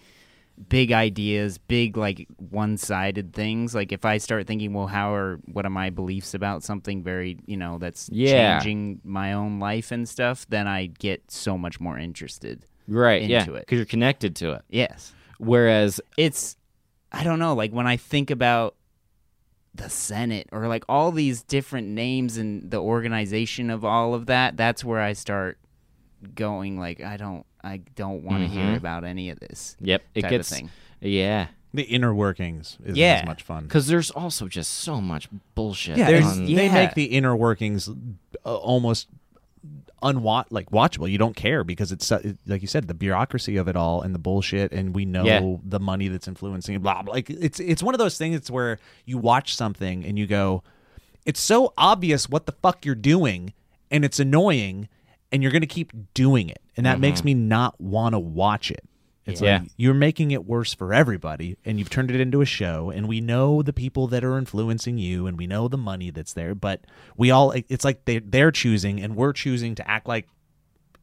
big ideas, big like one-sided things. Like if I start thinking, well, how are what are my beliefs about something very, you know, that's Yeah. changing my own life and stuff, then I get so much more interested. right, yeah, into it. because you're connected to it. Yes. Whereas, it's I don't know, like when I think about the Senate or like all these different names and the organization of all of that, that's where I start going like I don't I don't want to hear Mhm. about any of this yep, it gets of thing. yeah. The inner workings is Yeah. as much fun. Because there's also just so much bullshit. Yeah, There's- and they make the inner workings uh, almost unwatch like watchable. You don't care because it's like you said, the bureaucracy of it all and the bullshit, and we know Yeah. the money that's influencing blah blah. Like it's it's one of those things where you watch something and you go, it's so obvious what the fuck you're doing, and it's annoying, and you're gonna keep doing it, and that makes mm-hmm. me not want to watch it. It's Yeah. like you're making it worse for everybody, and you've turned it into a show. And we know the people that are influencing you, and we know the money that's there. But we all, it's like they they're choosing, and we're choosing to act like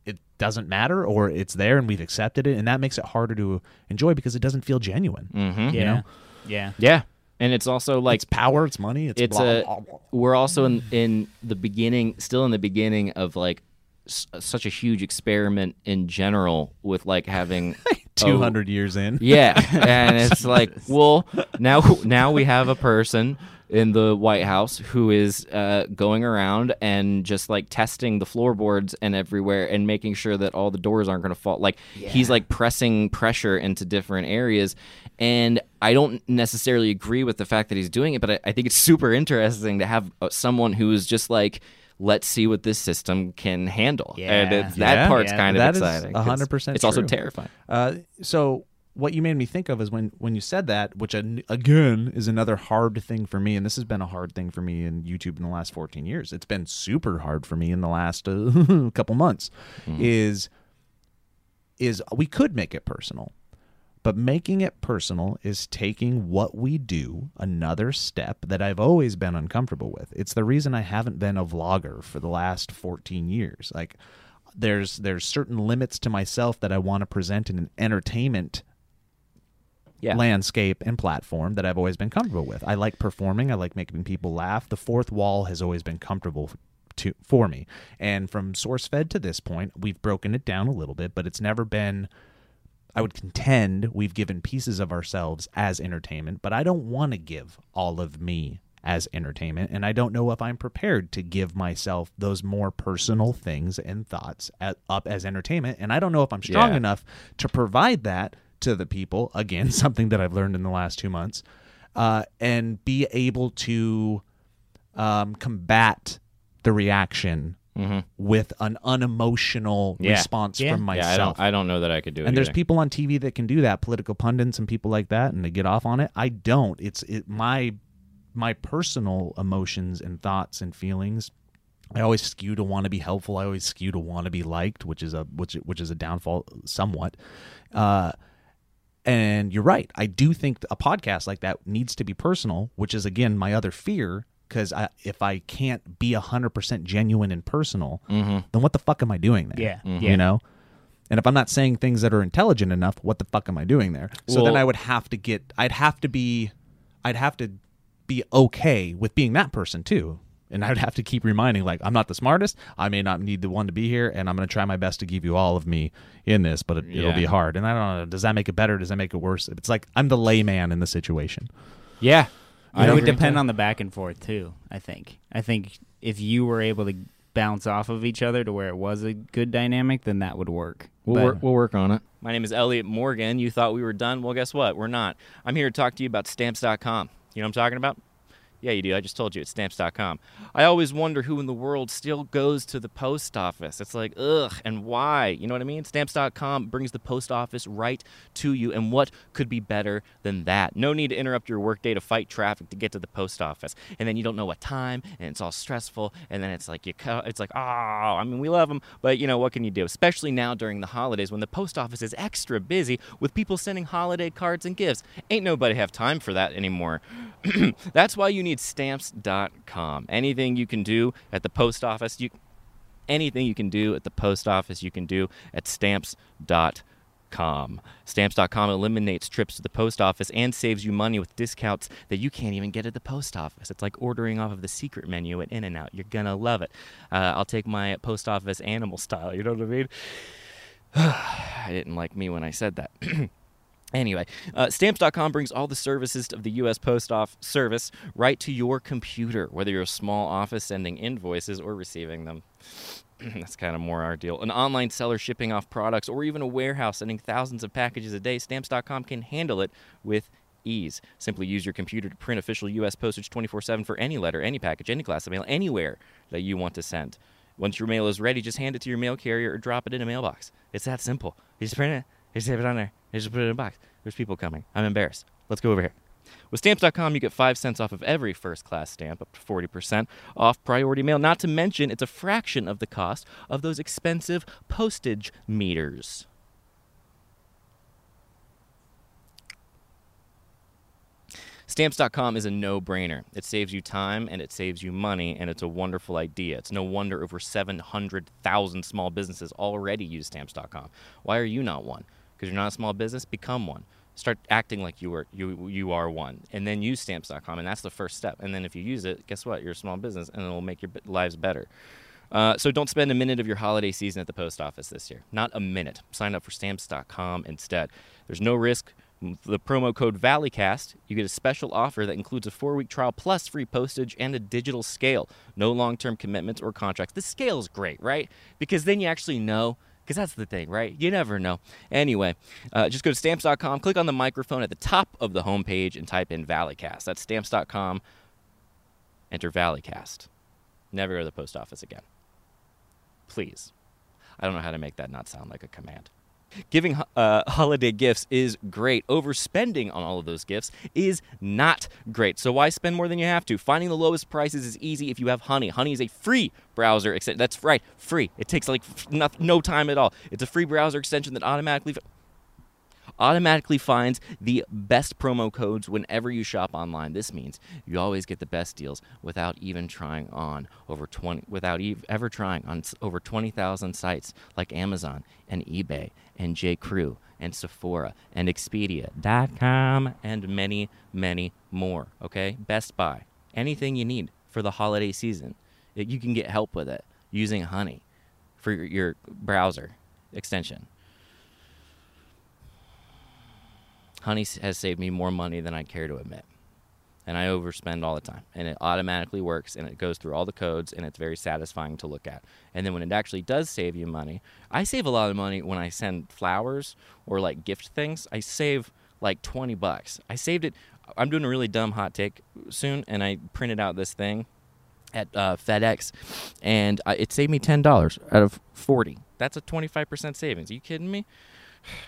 it doesn't matter, or it's there, and we've accepted it, and that makes it harder to enjoy because it doesn't feel genuine. Mhm. You know? Yeah. Yeah, and it's also like It's power, it's money, it's, it's blah, a blah, blah. we're also in in the beginning still in the beginning of like such a huge experiment in general with like having two hundred years in. yeah and it's like well now now we have a person in the white house who is uh, going around and just like testing the floorboards and everywhere and making sure that all the doors aren't going to fall. Like he's like pressing pressure into different areas. And i don't necessarily agree with the fact that he's doing it but i, I think it's super interesting to have uh, someone who is just like let's see what this system can handle and Yeah. it's, that Yeah. part's Yeah, kind of that exciting 'cause 100% it's also terrifying Uh, so what you made me think of is when when you said that, which again is another hard thing for me, and this has been a hard thing for me in YouTube in the last 14 years. It's been super hard for me in the last uh, couple months. Is is we could make it personal, but making it personal is taking what we do another step that I've always been uncomfortable with. It's the reason I haven't been a vlogger for the last 14 years. Like there's there's certain limits to myself that I want to present in an entertainment yeah landscape and platform that I've always been comfortable with. I like performing, I like making people laugh. The fourth wall has always been comfortable to for me. And from SourceFed to this point, we've broken it down a little bit, but it's never been I would contend we've given pieces of ourselves as entertainment, but I don't want to give all of me as entertainment, and I don't know if I'm prepared to give myself those more personal things and thoughts at, up as entertainment, and I don't know if I'm strong Yeah. enough to provide that to the people. Again, something that I've learned in the last two months, uh, and be able to um, combat the reaction Mhm. with an unemotional Yeah. response Yeah. from Yeah, myself. I don't. I don't know that I could do it. and there's people on TV that can do that, political pundits and people like that, and they get off on it. I don't. It's it my my personal emotions and thoughts and feelings. I always skew to want to be helpful. I always skew to want to be liked, which is a which which is a downfall somewhat. Uh, and you're right. I do think a podcast like that needs to be personal, which is again my other fear. Because I, if I can't be hundred percent genuine and personal, Mhm. then what the fuck am I doing there? Yeah. Mhm. Yeah. you know. And if I'm not saying things that are intelligent enough, what the fuck am I doing there? So then I would have to get. I'd have to be. I'd have to be okay with being that person too. And I'd have to keep reminding, like, I'm not the smartest. I may not need the one to be here, and I'm going to try my best to give you all of me in this, but it, it'll Yeah. be hard. And I don't know, does that make it better? Does that make it worse? It's like I'm the layman in the situation. Yeah. It would depend on the back and forth too. I think. I think if you were able to bounce off of each other to where it was a good dynamic, then that would work. We'll But- work, we'll work on it. My name is Elliott Morgan. You thought we were done? Well, guess what? We're not. I'm here to talk to you about stamps.com. You know what I'm talking about? Yeah, you do. I just told you it's stamps.com. I always wonder who in the world still goes to the post office. It's like, ugh, and why? You know what I mean? Stamps.com brings the post office right to you, and what could be better than that? No need to interrupt your workday to fight traffic to get to the post office, and then you don't know what time, and it's all stressful, and then it's like you, it's like, oh, I mean, we love them, but you know what can you do? Especially now during the holidays when the post office is extra busy with people sending holiday cards and gifts. Ain't nobody have time for that anymore. That's why you need stamps.com. Anything you can do at the post office, you anything you can do at the post office, you can do at stamps.com. Stamps.com eliminates trips to the post office and saves you money with discounts that you can't even get at the post office. It's like ordering off of the secret menu at In N Out. You're gonna love it. Uh, I'll take my post office animal style. You know what I mean? I didn't like me when I said that. Anyway, uh, stamps.com brings all the services of the U.S. Post Office Service right to your computer, whether you're a small office sending invoices or receiving them. That's kind of more our deal. An online seller shipping off products, or even a warehouse sending thousands of packages a day, stamps.com can handle it with ease. Simply use your computer to print official U.S. postage 24 7 for any letter, any package, any class of mail, anywhere that you want to send. Once your mail is ready, just hand it to your mail carrier or drop it in a mailbox. It's that simple. You just print it, you just it on there, just put it in a box. There's people coming. I'm embarrassed. Let's go over here. With stamps.com, you get 5 cents off of every first class stamp, up to 40% off priority mail. Not to mention, it's a fraction of the cost of those expensive postage meters. Stamps.com is a no brainer. It saves you time and it saves you money, and it's a wonderful idea. It's no wonder over 700,000 small businesses already use Stamps.com. Why are you not one? Because you're not a small business? Become one. Start acting like you are you you are one, and then use Stamps.com, and that's the first step. And then if you use it, guess what? You're a small business, and it will make your lives better. Uh, so don't spend a minute of your holiday season at the post office this year. Not a minute. Sign up for Stamps.com instead. There's no risk. The promo code Valleycast, you get a special offer that includes a four week trial plus free postage and a digital scale. No long term commitments or contracts. The scale is great, right? Because then you actually know. Because that's the thing, right? You never know. Anyway, uh, just go to stamps.com, click on the microphone at the top of the homepage, and type in Valleycast. That's stamps.com. Enter Valleycast. Never go to the post office again. Please. I don't know how to make that not sound like a command. Giving uh, holiday gifts is great. Overspending on all of those gifts is not great. So why spend more than you have to? Finding the lowest prices is easy if you have Honey. Honey is a free browser extension. That's right, free. It takes like no time at all. It's a free browser extension that automatically automatically finds the best promo codes whenever you shop online. This means you always get the best deals without even trying on over 20 without ev- ever trying on over 20,000 sites like Amazon and eBay and J.Crew and Sephora and Expedia.com and many, many more. Okay? Best Buy. Anything you need for the holiday season, you can get help with it using Honey for your browser extension. Honey has saved me more money than I care to admit. And I overspend all the time. And it automatically works and it goes through all the codes and it's very satisfying to look at. And then when it actually does save you money, I save a lot of money when I send flowers or like gift things. I save like 20 bucks. I saved it. I'm doing a really dumb hot take soon and I printed out this thing at uh, FedEx, and uh, it saved me ten dollars out of forty. That's a twenty five percent savings. Are you kidding me?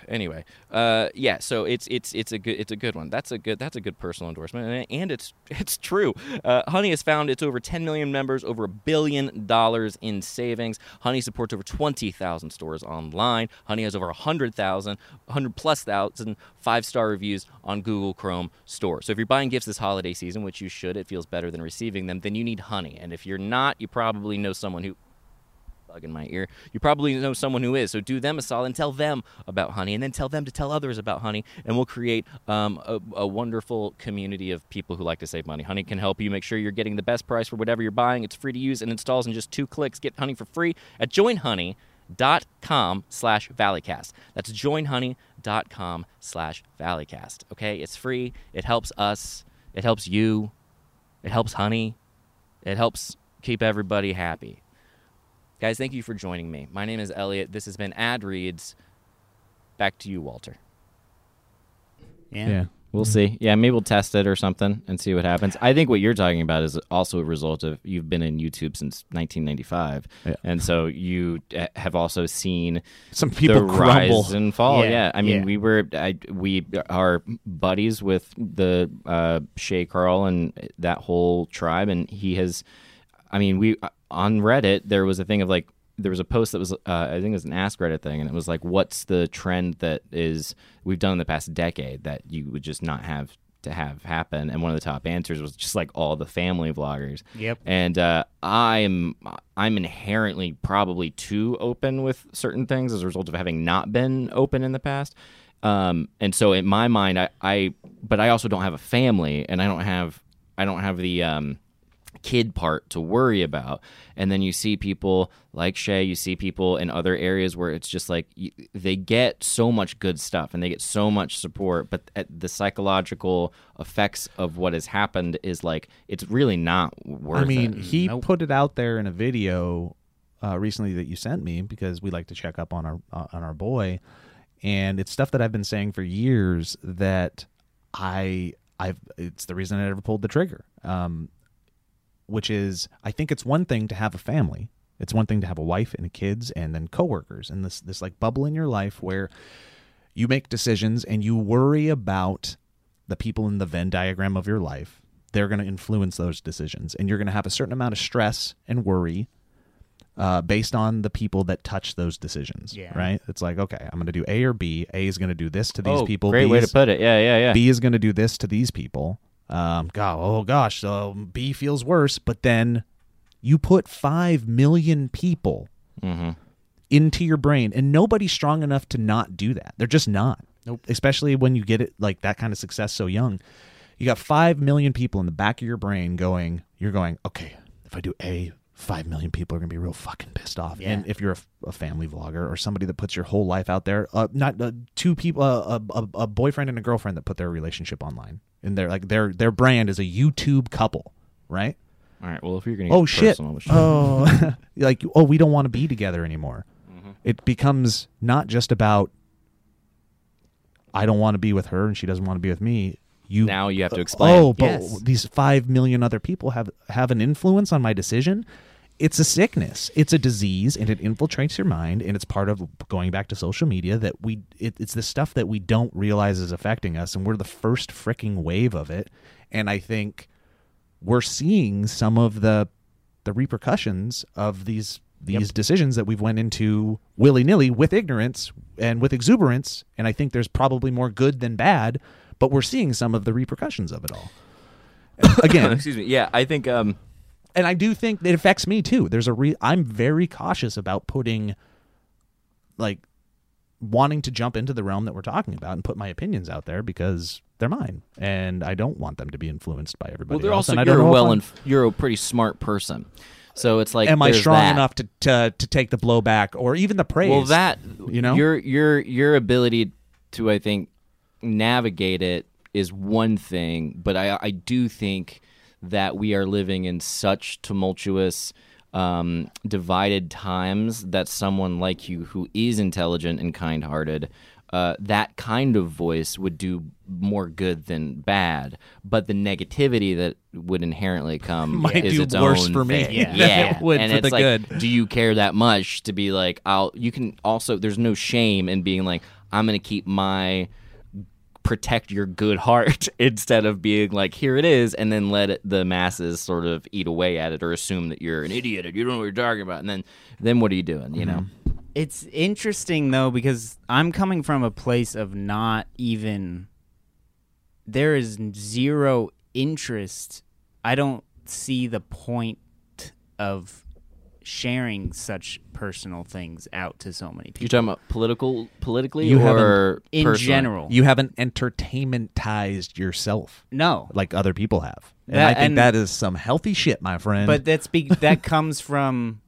Anyway, uh, yeah. So it's it's it's a good it's a good one. That's a good that's a good personal endorsement, and, it's it's true. Uh, Honey has found its over 10 million members, over a billion dollars in savings. Honey supports over 20,000 stores online. Honey has over 100,000, 100 plus thousand five star reviews on Google Chrome Store. So if you're buying gifts this holiday season, which you should, it feels better than receiving them. Then you need Honey, and if you're not, you probably know someone who bug in my ear. You probably know someone who is. So do them a solid and tell them about honey, and then tell them to tell others about honey, and we'll create um, a, a wonderful community of people who like to save money. Honey can help you make sure you're getting the best price for whatever you're buying. It's free to use and installs in just two clicks. Get honey for free at joinhoney.com slash valleycast. That's joinhoney.com slash valleycast. Okay, it's free. It helps us. It helps you. It helps honey. It helps keep everybody happy. Guys, thank you for joining me. My name is Elliott. This has been Ad Reads. Back to you, Walter. Yeah. Yeah. We'll see. Yeah, maybe we'll test it or something and see what happens. I think what you're talking about is also a result of you've been in YouTube since 1995, Yeah. and so you uh, have also seen Some people the grumble. rise and fall. Yeah, Yeah, I mean, yeah. we were I, we are buddies with the uh, Shay Carl and that whole tribe, and he has. I mean, we on Reddit there was a thing of like there was a post that was uh, I think it was an Ask Reddit thing, and it was like, what's the trend that is we've done in the past decade that you would just not have to have happen? And one of the top answers was just like all the family vloggers. Yep. And uh, I'm I'm inherently probably too open with certain things as a result of having not been open in the past. Um, and so in my mind, I, I but I also don't have a family, and I don't have I don't have the um, kid part to worry about. And then you see people like Shay, you see people in other areas where it's just like they get so much good stuff and they get so much support, but at the psychological effects of what has happened is like it's really not worth it. I mean, it. he Nope. put it out there in a video uh, recently that you sent me because we like to check up on our uh, on our boy, and it's stuff that I've been saying for years that I I've it's the reason I never pulled the trigger. Um, which is I think it's one thing to have a family. It's one thing to have a wife and kids and then coworkers and this this like bubble in your life where you make decisions and you worry about the people in the Venn diagram of your life. They're going to influence those decisions, and you're going to have a certain amount of stress and worry uh, based on the people that touch those decisions. Yeah. Right? It's like, okay, I'm going to do A or B. A is going to do this to these oh, people. Great B way to put it. Yeah, yeah, yeah. B is going to do this to these people. Um, God, oh gosh, so B feels worse. But then you put five million people mm-hmm. into your brain, and nobody's strong enough to not do that. They're just not. Nope. Especially when you get it like that kind of success so young. You got five million people in the back of your brain going. You're going, okay, if I do A, five million people are gonna be real fucking pissed off. Yeah. And if you're a, a family vlogger or somebody that puts your whole life out there, uh, not uh, two people, uh, a, a boyfriend and a girlfriend that put their relationship online, and they're like their their brand is a YouTube couple, right? All right. Well, if you're gonna oh shit personal oh like oh we don't want to be together anymore Mm-hmm. it becomes not just about i don't want to be with her and she doesn't want to be with me you now you have to explain. oh but Yes. these five million other people have have an influence on my decision it's a sickness it's a disease and it infiltrates your mind and it's part of going back to social media that we it, it's the stuff that we don't realize is affecting us and we're the first freaking wave of it and i think we're seeing some of the the repercussions of these these decisions that we've went into willy nilly with ignorance and with exuberance, and I think there's probably more good than bad, but we're seeing some of the repercussions of it all. Again, Excuse me. Yeah, I think um, and I do think it affects me too. There's a re- I'm very cautious about putting like wanting to jump into the realm that we're talking about and put my opinions out there because they're mine and I don't want them to be influenced by everybody well, they're else. also and you're well I'm- you're a pretty smart person. So it's like, am I strong that. enough to, to to take the blowback or even the praise? Well, that you know? your your your ability to I think navigate it is one thing, but I I do think that we are living in such tumultuous um, divided times that someone like you who is intelligent and kind-hearted uh, that kind of voice would do more good than bad but the negativity that would inherently come Might is do its worse own for me thing. than yeah, it would and for it's the like, good. do you care that much to be like I'll you can also there's no shame in being like I'm going to keep my protect your good heart instead of being like here it is and then let the masses sort of eat away at it or assume that you're an idiot and you don't know what you're talking about and then then what are you doing you know mm-hmm. It's interesting though because I'm coming from a place of not even there is zero interest. I don't see the point of sharing such personal things out to so many people. You're talking about political, politically, You or in personally? general. You haven't entertainmentized yourself no, like other people have. And That- I think and- that is some healthy shit, my friend. but that's be- that comes from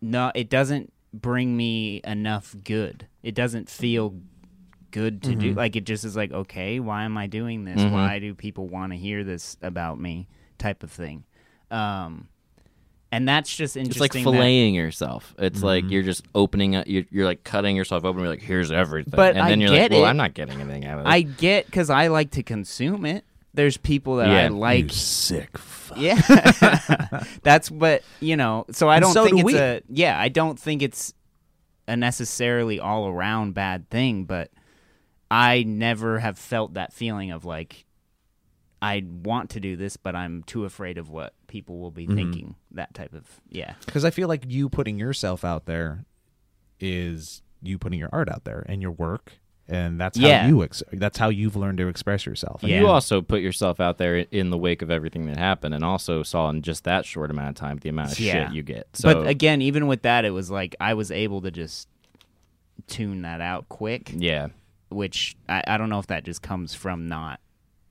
no. It doesn't bring me enough good. It doesn't feel good to do. Like it just is like, okay, why am I doing this? Mhm. Why do people want to hear this about me? Type of thing. Um, and that's just interesting. It's like that- filleting yourself. It's like Mhm. you're just opening up. You're, you're like cutting yourself open. You're like, here's everything. But and I then you're get like, well, it. I'm not getting anything out of it. I get because I like to consume it. There's people that I like. you sick fuck. Yeah, that's what you know. So I don't so think do it's we. a yeah. I don't think it's a necessarily all around bad thing, but I never have felt that feeling of like I want to do this, but I'm too afraid of what people will be Mhm. thinking. That type of yeah. Because I feel like you putting yourself out there is you putting your art out there and your work, and that's Yeah. how you ex- that's how you've learned to express yourself. And Yeah. You also put yourself out there in the wake of everything that happened, and also saw in just that short amount of time the amount of Yeah. shit you get. So but again, even with that, it was like I was able to just tune that out quick. yeah, which I, I don't know if that just comes from not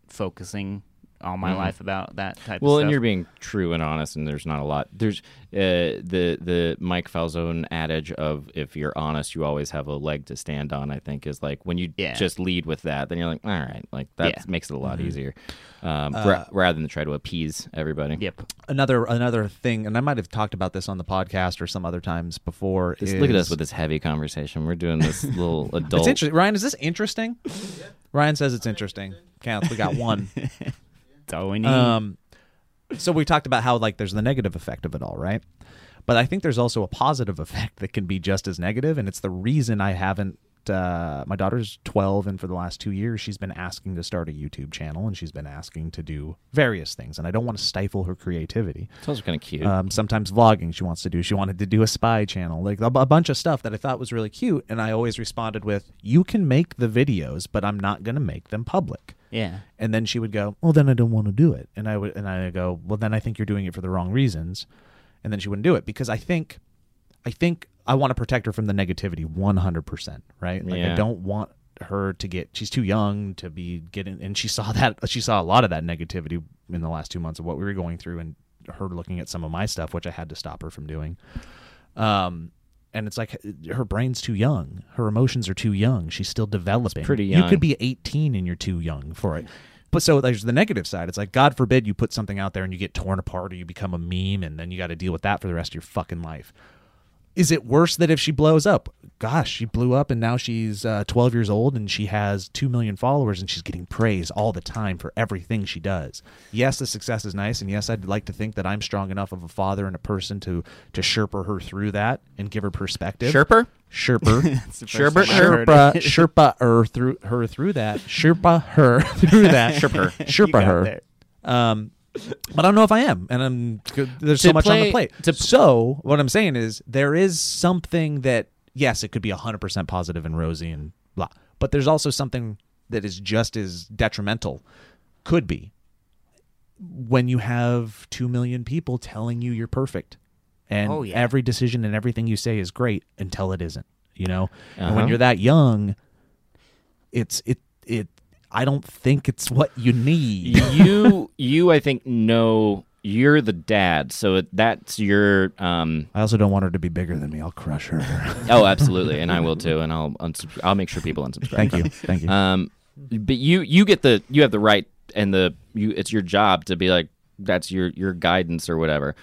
focusing all my Mhm. life about that type well, of stuff. Well, and you're being true and honest, and there's not a lot. There's uh, the the Mike Falzone adage of if you're honest, you always have a leg to stand on. I think is like when you Yeah. just lead with that, then you're like, all right, like that Yeah. makes it a lot Mhm. easier, um, Uh, ra- rather than try to appease everybody. Yep. another another thing, and I might have talked about this on the podcast or some other times before. Just is, look at us with this heavy conversation. We're doing this little adult. It's interesting. Ryan, is this interesting? Ryan says it's interesting. Counts. We got one. That's all we need. um, so we talked about how like there's the negative effect of it all, right? But I think there's also a positive effect that can be just as negative, and it's the reason I haven't. Uh, my daughter's 12, and for the last two years, she's been asking to start a YouTube channel, and she's been asking to do various things. And I don't want to stifle her creativity. It's also kind of cute. Um, sometimes vlogging she wants to do. She wanted to do a spy channel, like a, a bunch of stuff that I thought was really cute. And I always responded with, "You can make the videos, but I'm not going to make them public." Yeah. And then she would go, "Well, then I don't want to do it." And I would, and I go, "Well, then I think you're doing it for the wrong reasons." And then she wouldn't do it because I think, I think I want to protect her from the negativity 100. percent Right? Like I don't want her to get. She's too young to be getting. And she saw that. She saw a lot of that negativity in the last two months of what we were going through, and her looking at some of my stuff, which I had to stop her from doing. Um. And it's like her brain's too young. Her emotions are too young. She's still developing. pretty young. You could be 18 and you're too young for it. But so there's the negative side. It's like God forbid you put something out there and you get torn apart or you become a meme and then you got to deal with that for the rest of your fucking life. Is it worse that if she blows up? Gosh, she blew up and now she's uh, 12 years old and she has 2 million followers and she's getting praise all the time for everything she does. Yes, the success is nice and yes, I'd like to think that I'm strong enough of a father and a person to to sherpa her through that and give her perspective. Sherper? Sherper. That's the first Sherbert- time I heard Sherpa. Sherpa her through her through that. Sherpa her through that. Sherpa. You Sherpa her. Um, but I don't know if I am, and I'm there's so much on the plate. to- so what I'm saying is there is something that yes, it could be 100 percent positive and rosy and blah, but there's also something that is just as detrimental. Could be when you have two million people telling you you're perfect, and Oh, yeah. every decision and everything you say is great until it isn't. You know, and when Uh-huh. you're that young, it's it it. I don't think it's what you need. you you I think know you're the dad, so that's your um I also don't want her to be bigger than me. I'll crush her. oh absolutely, and I will too, and I'll unsubscribe. I'll make sure people unsubscribe. Thank you. Thank you. Um, but you you get the you have the right and the you it's your job to be like that's your your guidance or whatever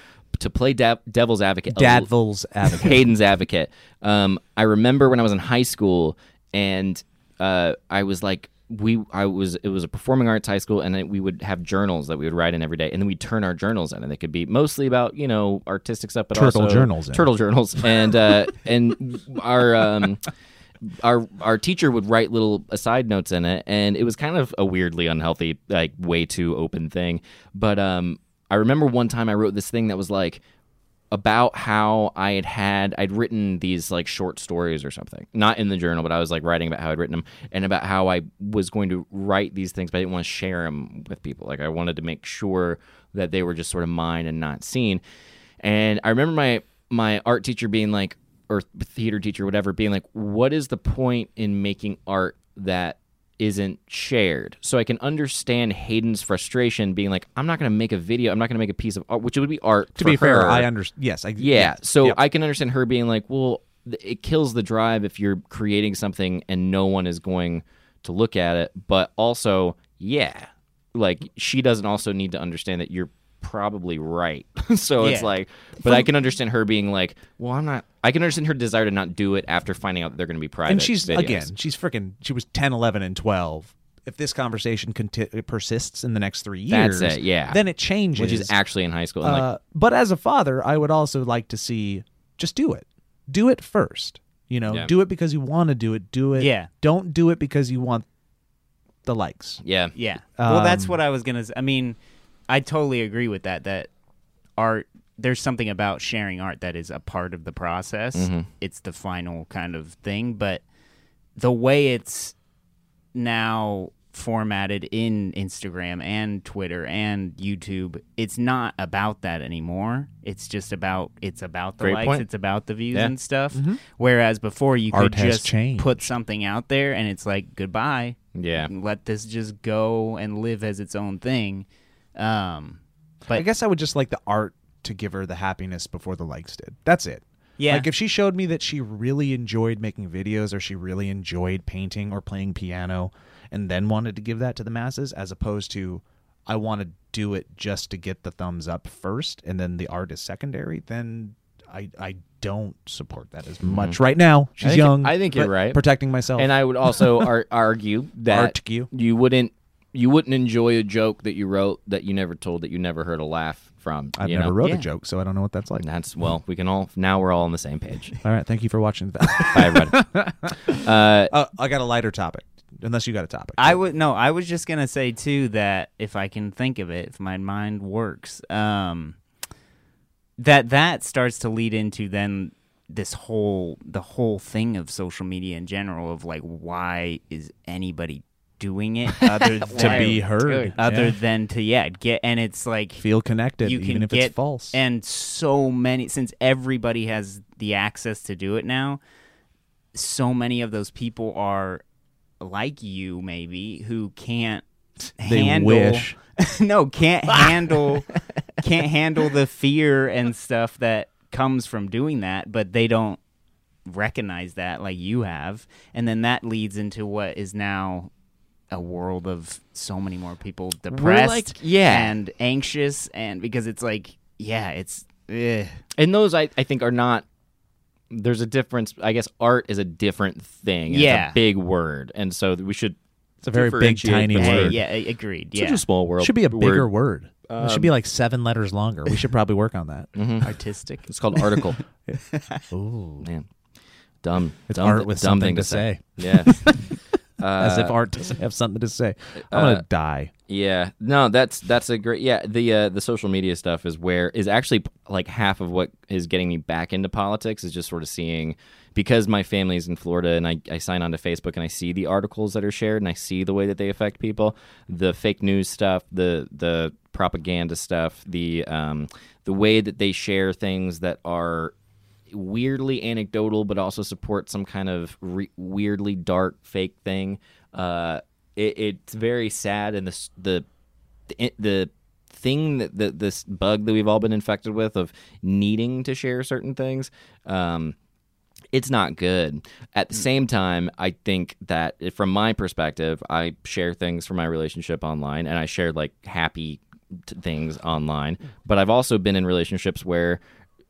to play dev, devil's advocate. Dadville's advocate. Hayden's advocate. Um, I remember when I was in high school, and uh, I was like, we, I was, it was a performing arts high school, and then we would have journals that we would write in every day, and then we'd turn our journals in, and they could be mostly about you know artistic stuff, but Turtle also journals in. turtle journals, and uh, and our. Um, our our teacher would write little aside notes in it, and it was kind of a weirdly unhealthy, like way too open thing. But um, I remember one time I wrote this thing that was like about how I had had I'd written these like short stories or something, not in the journal, but I was like writing about how I'd written them and about how I was going to write these things, but I didn't want to share them with people. Like I wanted to make sure that they were just sort of mine and not seen. And I remember my my art teacher being like, or theater teacher, whatever, being like, what is the point in making art that isn't shared? So I can understand Hayden's frustration being like, I'm not going to make a video, I'm not going to make a piece of art, which would be art. To be fair. I understand. Yes, I Yeah. So Yep. I can understand her being like, well, it kills the drive if you're creating something and no one is going to look at it. But also, yeah, like she doesn't also need to understand that you're probably right. so it's like, but I can understand her being like, well, I'm not, I can understand her desire to not do it after finding out that they're going to be private. and she's videos. again, she's freaking. She was 10, 11, and twelve. If this conversation conti- persists in the next three years, That's years, it, yeah. then it changes. Which is actually in high school. And like, Uh, but as a father, I would also like to see just do it. Do it first. You know, Yeah. do it because you want to do it. Do it. Yeah. Don't do it because you want the likes. yeah. Yeah. well, that's Um, what I was gonna. I mean, I totally agree with that. That art. There's something about sharing art that is a part of the process. Mhm. It's the final kind of thing, but the way it's now formatted in Instagram and Twitter and YouTube, it's not about that anymore. It's just about it's about the Great likes, point. it's about the views Yeah. and stuff. Whereas before you Art could just changed. put something out there and it's like goodbye Yeah. let this just go and live as its own thing. Um, but I guess I would just like the art to give her the happiness before the likes did. That's it. yeah, Like if she showed me that she really enjoyed making videos or she really enjoyed painting or playing piano and then wanted to give that to the masses as opposed to I want to do it just to get the thumbs up first and then the art is secondary, then I I don't support that as much right now. She's Mm-hmm. think- young. I think you're right. Protecting myself. And I would also ar- argue that Argue. you wouldn't you wouldn't enjoy a joke that you wrote that you never told that you never heard a laugh from. I've you never know? wrote Yeah. a joke, so I don't know what that's like. That's well, we can all now we're all on the same page. All right, thank you for watching. Bye, everybody. uh, uh, I got a lighter topic. Unless you got a topic. I would no. I was just gonna say too that if I can think of it, if my mind works, um, that that starts to lead into then this whole the whole thing of social media in general of like why is anybody doing it other to be heard. Dude. other Yeah. than to yeah get and it's like feel connected you even can if get it's false. and so many since everybody has the access to do it now so many of those people are like you maybe who can't They handle wish. no can't handle can't handle the fear and stuff that comes from doing that but they don't recognize that like you have and then that leads into what is now a world of so many more people depressed like- yeah. and anxious and because it's like yeah it's eh. and those I, I think are not there's a difference i guess art is a different thing Yeah. it's a big word and so we should It's a very big, tiny the hey, word. yeah a- agreed such a small world It should be a bigger word. word. it should be like seven letters longer. We should probably work on that. Mhm. artistic it's called article Ooh. man dumb It's dumb, art with dumb something thing to to say, say. yeah As if Uh, art doesn't have something to say. I'm uh, gonna die. Yeah, no, that's that's a great. Yeah, the uh, the social media stuff is where is actually like half of what is getting me back into politics is just sort of seeing because my family's in Florida and I, I sign onto Facebook and I see the articles that are shared and I see the way that they affect people, the fake news stuff, the the propaganda stuff, the um, the way that they share things that are weirdly anecdotal but also support some kind of re- weirdly dark fake thing. Uh, it, it's very sad, and the the the, the thing that the, this bug that we've all been infected with of needing to share certain things. Um, it's not good. At the same time, I think that eh, from my perspective, I share things from my relationship online, and I share like happy t- things online. But I've also been in relationships where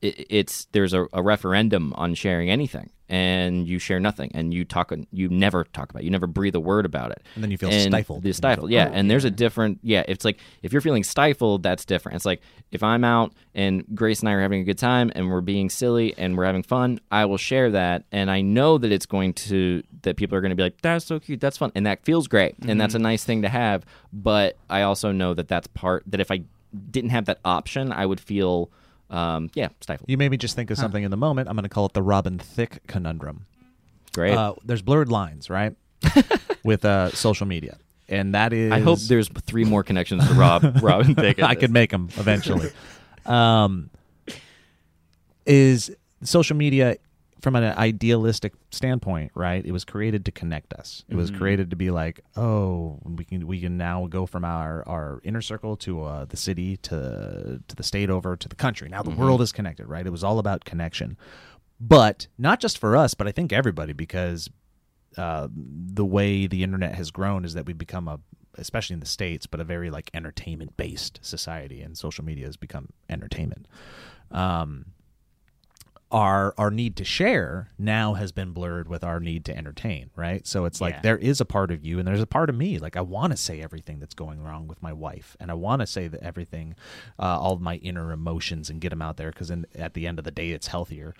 it, it's there's a, a referendum on sharing anything, and you share nothing, and you talk, you never talk about, it. you never breathe a word about it, And then you feel and stifled. You're You stifled, yeah. "Oh, and there's a different, yeah. It's like if you're feeling stifled, that's different. It's like if I'm out and Grace and I are having a good time and we're being silly and we're having fun, I will share that, and I know that it's going to that people are going to be like, "That's so cute, that's fun," and that feels great, and that's a Mm-hmm. nice thing to have. But I also know that that's part that if I didn't have that option, I would feel, um, yeah, stifled. You made me just think of something in the moment. I'm going to call it the Robin Thicke conundrum. Great. Uh, there's blurred lines, right, with uh, social media, and that is. I hope there's three more connections to Rob Robin Thicke. I could make them eventually. um, is social media from an idealistic standpoint, right? It was created to connect us. It was created to be like, oh, we can we can now go from our our inner circle to uh, the city to to the state over to the country. Now the world is connected, right? It was all about connection, but not just for us, but I think everybody because uh, the way the internet has grown is that we've become a especially in the states but a very like entertainment based society and social media has become entertainment um, our our need to share now has been blurred with our need to entertain right so it's like Yeah. there is a part of you and there's a part of me like i want to say everything that's going wrong with my wife and i want to say that everything uh, all of my inner emotions and get them out there because at the end of the day it's healthier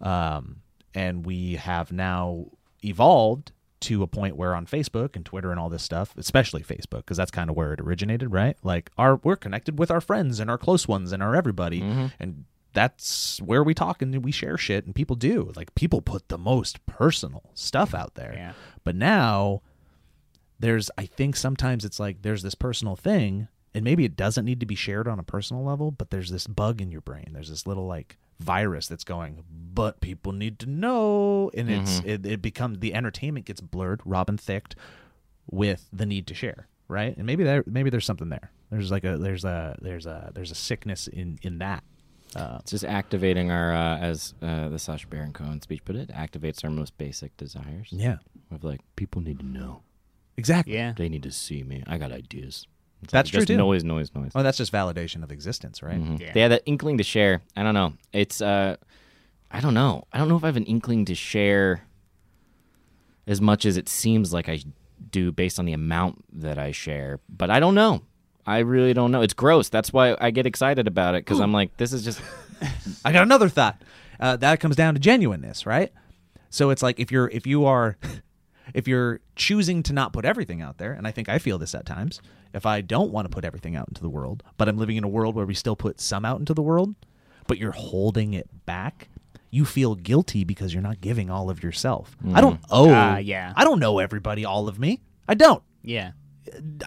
um, and we have now evolved to a point where on Facebook and Twitter and all this stuff, especially Facebook, because that's kind of where it originated, right? Like our we're connected with our friends and our close ones and our everybody, and that's where we talk and we share shit, and people do. Like people put the most personal stuff out there, Yeah. but now there's I think sometimes it's like there's this personal thing and maybe it doesn't need to be shared on a personal level, but there's this bug in your brain. There's this little like virus that's going, but people need to know and it's mm-hmm. it, it becomes the entertainment gets blurred, Robin Thicke with the need to share, right? And maybe there maybe there's something there. There's like a there's a there's a there's a sickness in in that. Uh, It's just activating our, uh, as uh, the Sacha Baron Cohen speech put it, activates our most basic desires. yeah. Of like, people need to know. Exactly. Yeah. They need to see me. I got ideas. It's That's like true, just too. Noise, noise, noise. Oh, that's just validation of existence, right? Mhm. Yeah. They had that inkling to share. I don't know. It's uh, I don't know. I don't know if I have an inkling to share as much as it seems like I do based on the amount that I share. But I don't know. I really don't know. It's gross. That's why I get excited about it because I'm like, this is just I got another thought. Uh, that comes down to genuineness, right? So it's like if you're if you are if you're choosing to not put everything out there, and I think I feel this at times, if I don't want to put everything out into the world, but I'm living in a world where we still put some out into the world, but you're holding it back, you feel guilty because you're not giving all of yourself. I don't owe. Ah, yeah. I don't know everybody all of me. I don't Yeah.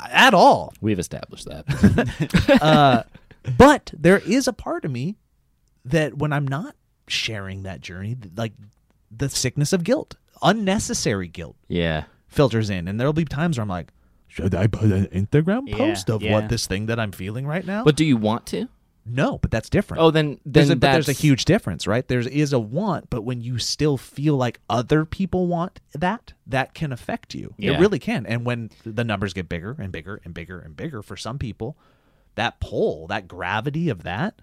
At all. we've established that. uh, but there is a part of me that when I'm not sharing that journey, like the sickness of guilt, unnecessary guilt yeah. filters in, and there'll be times where I'm like, should I put an Instagram Yeah, post of yeah. what this thing that I'm feeling right now? But do you want to? No, but that's different. Oh, then then there's a, but there's a huge difference, right? There is a want, but when you still feel like other people want that, that can affect you. Yeah. It really can. And when the numbers get bigger and bigger and bigger and bigger for some people, that pull, that gravity of that,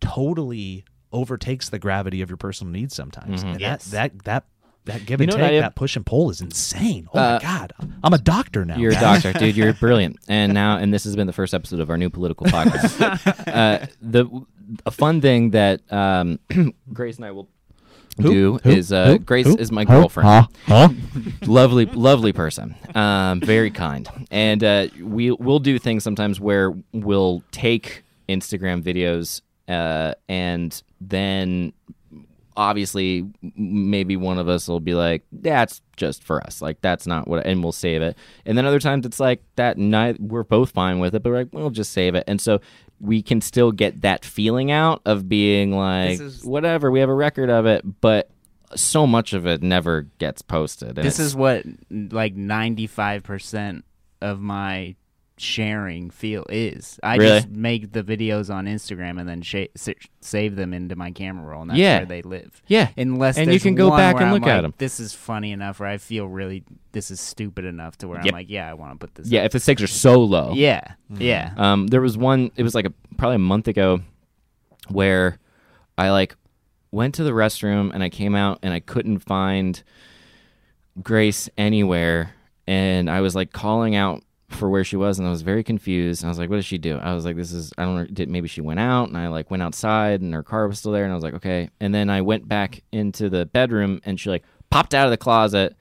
totally overtakes the gravity of your personal needs sometimes. Mm-hmm. And Yes. that that that that give You and know take, that push and pull is insane. Oh Uh, my god, I'm a doctor now. You're a doctor, dude. You're brilliant. And now, and this has been the first episode of our new political podcast. uh, the a fun thing that um, Grace and I will do Who? is uh, Who? Grace Who? is my girlfriend. Huh? Huh? lovely, lovely person. Um, very kind, and uh, we we'll do things sometimes where we'll take Instagram videos uh, and then obviously maybe one of us will be like that's just for us. Like that's not what and we'll save it. And then other times it's like that night we're both fine with it but we're like we'll just save it. And so we can still get that feeling out of being like is- whatever we have a record of it but so much of it never gets posted. This is what like 95% of my sharing feel is. I Really? just make the videos on Instagram and then sh- sa- save them into my camera roll, and that's Yeah. where they live. yeah Unless And you can go back and I'm look at them. This is funny enough, where I feel really this is stupid enough to where Yep. I'm like, yeah, I want to put this. yeah up. if the stakes are so low yeah, yeah. Um, there was one. It was like a probably a month ago, where I like went to the restroom and I came out and I couldn't find Grace anywhere, and I was like calling out for where she was, and I was very confused. I was like, "What did she do?" I was like, "This is I don't know. Did maybe she went out?" And I like went outside, and her car was still there, and I was like, "Okay." And then I went back into the bedroom, and she like popped out of the closet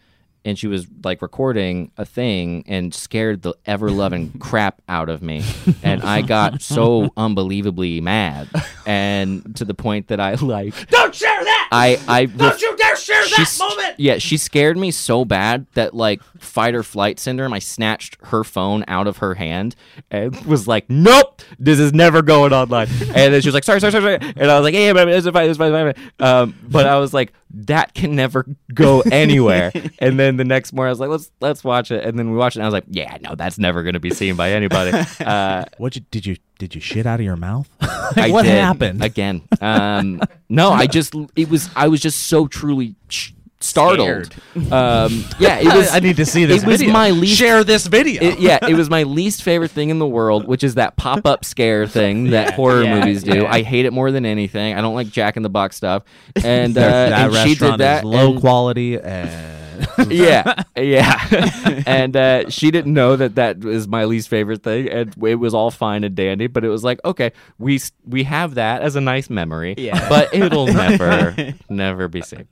and she was like recording a thing and scared the ever loving crap out of me. And I got so unbelievably mad. And to the point that I like Don't share that. I I Don't you dare share She moment. Yeah, she scared me so bad that like fight or flight syndrome. I snatched her phone out of her hand and was like, "Nope, this is never going online." And then she was like, "Sorry, sorry, sorry," sorry. and I was like, "Hey, but it's fine, it's fine, it's fine." Um, but I was like, "That can never go anywhere." and then the next morning, I was like, "Let's let's watch it." And then we watched it. and I was like, "Yeah, no, that's never going to be seen by anybody." Uh, What you did you did you shit out of your mouth? I what did. happened? again? Um, no, I just it was I was just so truly sh- startled. Um, yeah, it was. I need to see this. It was video. my least. Share this video. it- yeah, it was my least favorite thing in the world, which is that pop up scare thing that horror yeah, movies do. yeah. I hate it more than anything. I don't like Jack in the Box stuff, and, uh, that and she did that. is low and- quality and yeah, yeah. and uh, she didn't know that that was my least favorite thing, and it was all fine and dandy. But it was like, okay, we we have that as a nice memory, Yeah. but it'll never, never be seen.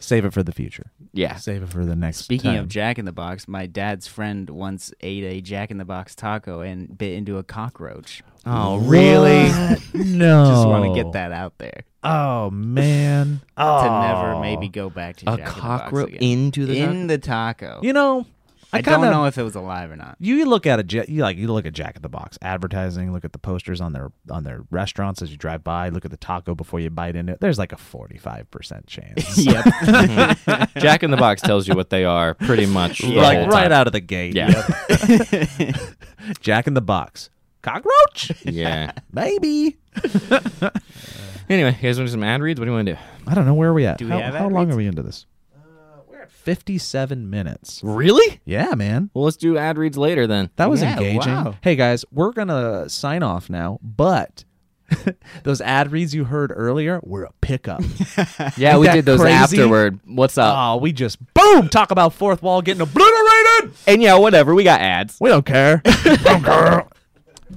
save it for the future. Yeah, Save it for the next. Speaking time. of Jack in the Box, my dad's friend once ate a Jack in the Box taco and bit into a cockroach. Oh, really? What? no. Just want to get that out there Oh man. Oh. to never oh. maybe go back to a Jack cockroach in the Box again. into the in the taco. You know, I, I, don't kinda- know if it was alive or not. You look at a you like you look at Jack in the Box advertising. Look at the posters on their on their restaurants as you drive by. Look at the taco before you bite into it. There's like a forty five percent chance. yep. Jack in the Box tells you what they are pretty much. the like whole right time. out of the gate. Yeah. Jack in the Box. Cockroach? Yeah. Maybe. Anyway, you guys want to do some ad reads? What do you want to do? I don't know where are we at. Do we how have how ad long reads? are we into this? Uh, we're at fifty seven minutes. Really? Yeah, man. Well, let's do ad reads later then. That was Yeah, engaging. wow. Hey guys, we're gonna sign off now, but those ad reads you heard earlier were a pickup. Yeah, we did those crazy? afterward. What's up? oh, we just boom talk about fourth wall getting obliterated. and yeah, whatever. We got ads. We don't care. don't care.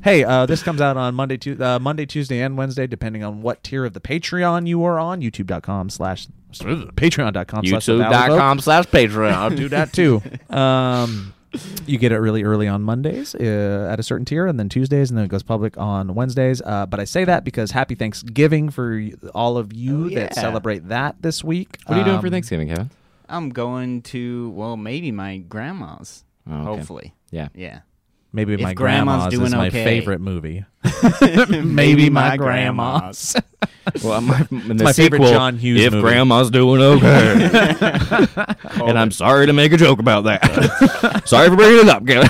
Hey, uh, this comes out on Monday, tu- uh, Monday, Tuesday, and Wednesday, depending on what tier of the Patreon you are on. YouTube.com slash Patreon.com slash The Valley Folk. YouTube.com slash Patreon. I'll Patreon. do that too. Um, you get it really early on Mondays uh, at a certain tier, and then Tuesdays, and then it goes public on Wednesdays. Uh, but I say that because Happy Thanksgiving for y- all of you Oh, that yeah. celebrate that this week. What are you doing for Um, Thanksgiving, Kevin? I'm going to well, maybe my grandma's. Oh, okay. Hopefully, Yeah. yeah. Maybe If my grandma's grandma's, doing is my okay. favorite movie. Maybe my grandma's. Well, my, my favorite sequel, John Hughes If movie. Grandma's doing okay, and I'm sorry to make a joke about that. sorry for bringing it up, Kevin.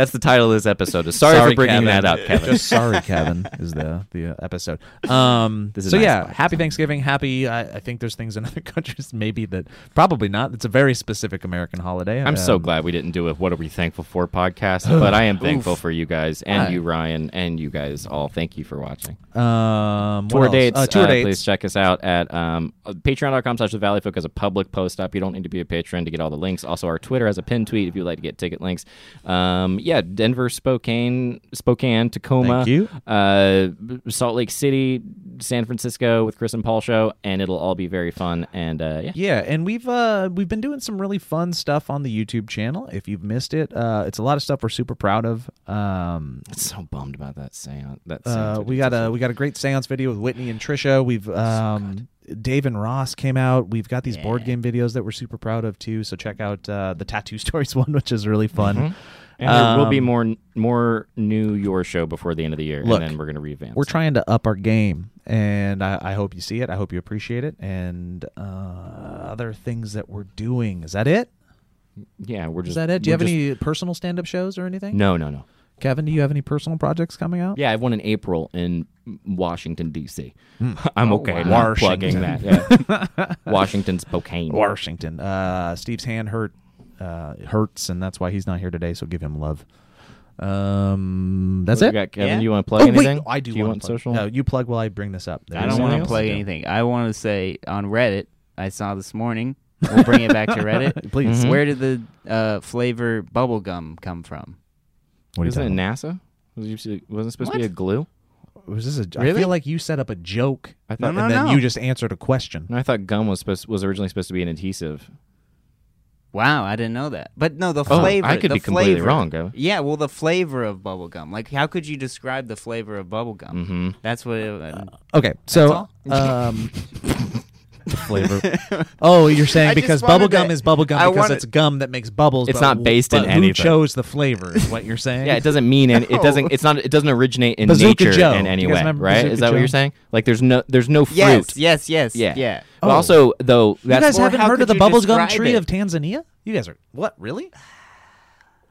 That's the title of this episode. Is sorry, for bringing Kevin. that up, Kevin. Just sorry, Kevin is the the uh, episode. Um, This is so nice yeah, podcast. happy Thanksgiving. Happy. I, I think there's things in other countries maybe that probably not. It's a very specific American holiday. I'm so Um, glad we didn't do a "What Are We Thankful For" podcast, but I am thankful for you guys and Hi. you, Ryan, and you guys all. Thank you for watching. Um, tour dates. Uh, tour uh, dates. Please check us out at um, patreon.com slash the Valleyfolk has a public post up. You don't need to be a patron to get all the links. Also, our Twitter has a pinned tweet if you'd like to get ticket links. Um, yeah, Denver, Spokane, Spokane, Tacoma, Thank you. Uh, Salt Lake City, San Francisco with Chris and Paul show, and it'll all be very fun. And uh, yeah. Yeah, and we've uh we've been doing some really fun stuff on the YouTube channel. If you've missed it, uh, it's a lot of stuff we're super proud of. Um, So bummed about that seance. That uh, we got a we got a great seance video with Whitney and Trisha. We've um, Dave and Ross came out. We've got these board game videos that we're super proud of too. So check out uh, the Tattoo Stories one, which is really fun. Mhm. And there will be Um, more more new your show before the end of the year, Look, and then we're gonna revamp. We're trying to up our game, and I, I hope you see it. I hope you appreciate it, and uh, other things that we're doing. Is that it? Yeah, we're just. Is that it? Do you have just- any personal stand-up shows or anything? No, no, no. Kevin, do you have any personal projects coming out? Yeah, I have one in April in Washington D.C. I'm Oh, okay wow. not plugging that. Yeah, Washington, Spokane. Washington. Uh, Steve's hand hurt uh, hurts, and that's why he's not here today. So give him love. Um, that's What it. you got, Kevin? Yeah. You want to plug oh anything? wait, I do. you wanna plug. social? No, you plug while I bring this up. I don't want to else? plug anything. I want to say on Reddit, I saw this morning. We'll bring it back to Reddit. Please. Mhm. Where did the uh, flavor bubblegum come from? What are you Isn't it talking NASA? Was it wasn't it supposed to be a glue? about? Was this a? I Really? feel like you set up a joke, I No, thought. no, and then no. you just answered a question. no, I thought gum was supposed was originally supposed to be an adhesive. Wow, I didn't know that. But no, the flavor. Oh. I could the be completely flavor. wrong, Kevin. Yeah, well, the flavor of bubblegum. Like, how could you describe the flavor of bubblegum? Mm-hmm. That's what. It, uh, Okay, so um, flavor. oh, you're saying I just because wanted bubble gum to- is bubble gum I because wanted- it's gum that makes bubbles. It's but not wh- based in but Who anything. chose the flavor? Is what you're saying? Yeah, it doesn't mean any, it doesn't. It's not. It doesn't originate in Bazooka nature Joe. in any You guys way, remember right? Bazooka Is that what Joe? you're saying? Like, there's no, there's no fruit. Yes, yes, yes, Yeah. yeah. Oh. But Oh. also, though, You that's guys Or haven't how heard of could the you bubblegum describe tree it? of Tanzania? You guys are what? Really?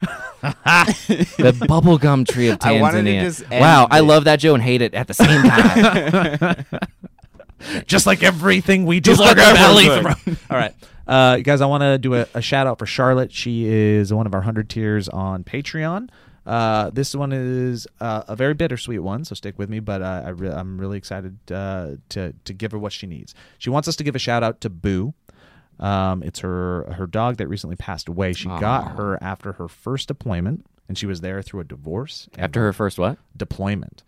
the bubblegum tree of Tanzania. I wanted to just end wow, I it. love that Joe and hate it at the same time. Just like everything we do. Just like Valley. All right, uh, guys. I want to do a, a shout out for Charlotte. She is one of our hundred tiers on Patreon. Uh, this one is uh, a very bittersweet one, so stick with me. But uh, I re- I'm really excited uh, to to give her what she needs. She wants us to give a shout out to Boo. Um, it's her her dog that recently passed away. She got her after her first deployment, and she was there through a divorce. After her first what? deployment.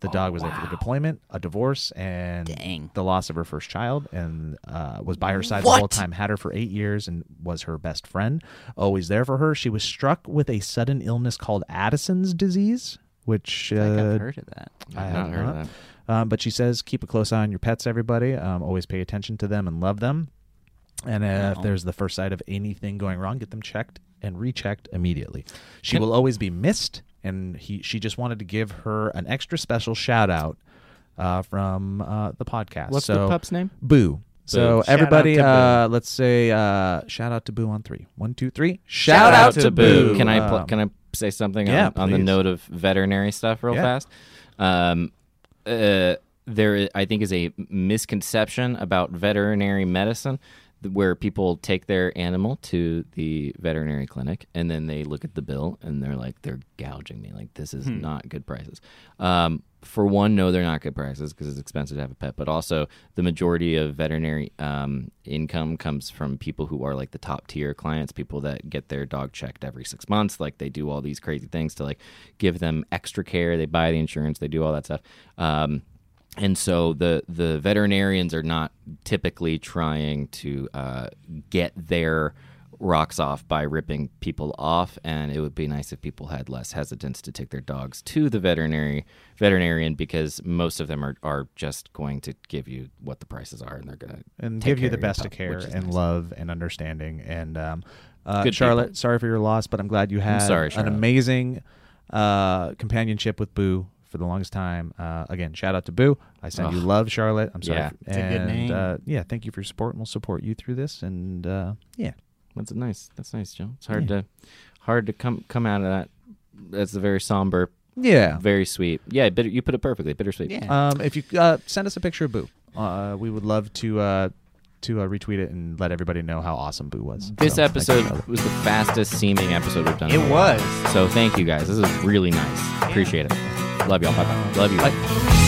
The Oh, dog was there for the deployment, a divorce, and Dang. the loss of her first child, and uh, was by her side the whole time. Had her for eight years, and was her best friend. Always there for her. She was struck with a sudden illness called Addison's disease, which uh, I've heard of that. I have not heard of that. um, but she says keep a close eye on your pets, everybody. Um, always pay attention to them and love them. And if Wow. there's the first sight of anything going wrong, get them checked and rechecked immediately. She Can- will always be missed, and he she just wanted to give her an extra special shout out uh, from uh, the podcast. What's so, the pup's name? Boo. So Shout everybody, out to uh, let's say uh, shout out to Boo on three. One, two, three. Shout out to Boo. Can I pl- Um, can I say something yeah, on, on the note of veterinary stuff real Yeah. fast? Um, uh, there, i- I think, is a misconception about veterinary medicine th- where people take their animal to the veterinary clinic and then they look at the bill and they're like, they're gouging me. Like, this is not good prices. Um, for one, no, they're not good prices because it's expensive to have a pet. But also, the majority of veterinary um, income comes from people who are like the top tier clients, people that get their dog checked every six months. Like they do all these crazy things to like give them extra care. They buy the insurance. They do all that stuff. Um, and so the the veterinarians are not typically trying to uh, get their rocks off by ripping people off and it would be nice if people had less hesitance to take their dogs to the veterinary veterinarian because most of them are, are just going to give you what the prices are and they're going to and give you the best of care and nice. love and understanding. And um, uh, Good Charlotte, people. sorry for your loss, but I'm glad you had sorry, an amazing uh, companionship with Boo for the longest time. Uh, again, shout out to Boo. I send you love, Charlotte. I'm sorry. Yeah. for- It's a good name. Uh, yeah, thank you for your support, and we'll support you through this. And uh, yeah, That's nice. That's nice, Joe. It's hard Yeah. to hard to come come out of that. That's a very somber, yeah. very sweet. Yeah, bitter, you put it perfectly. Bittersweet. Yeah. Um, if you uh, send us a picture of Boo, uh, we would love to uh, to uh, retweet it and let everybody know how awesome Boo was. This So, episode was the fastest seeming episode we've done. It in a while. was. So thank you guys. This is really nice. Appreciate it. Love y'all. Bye bye. Love you. Bye.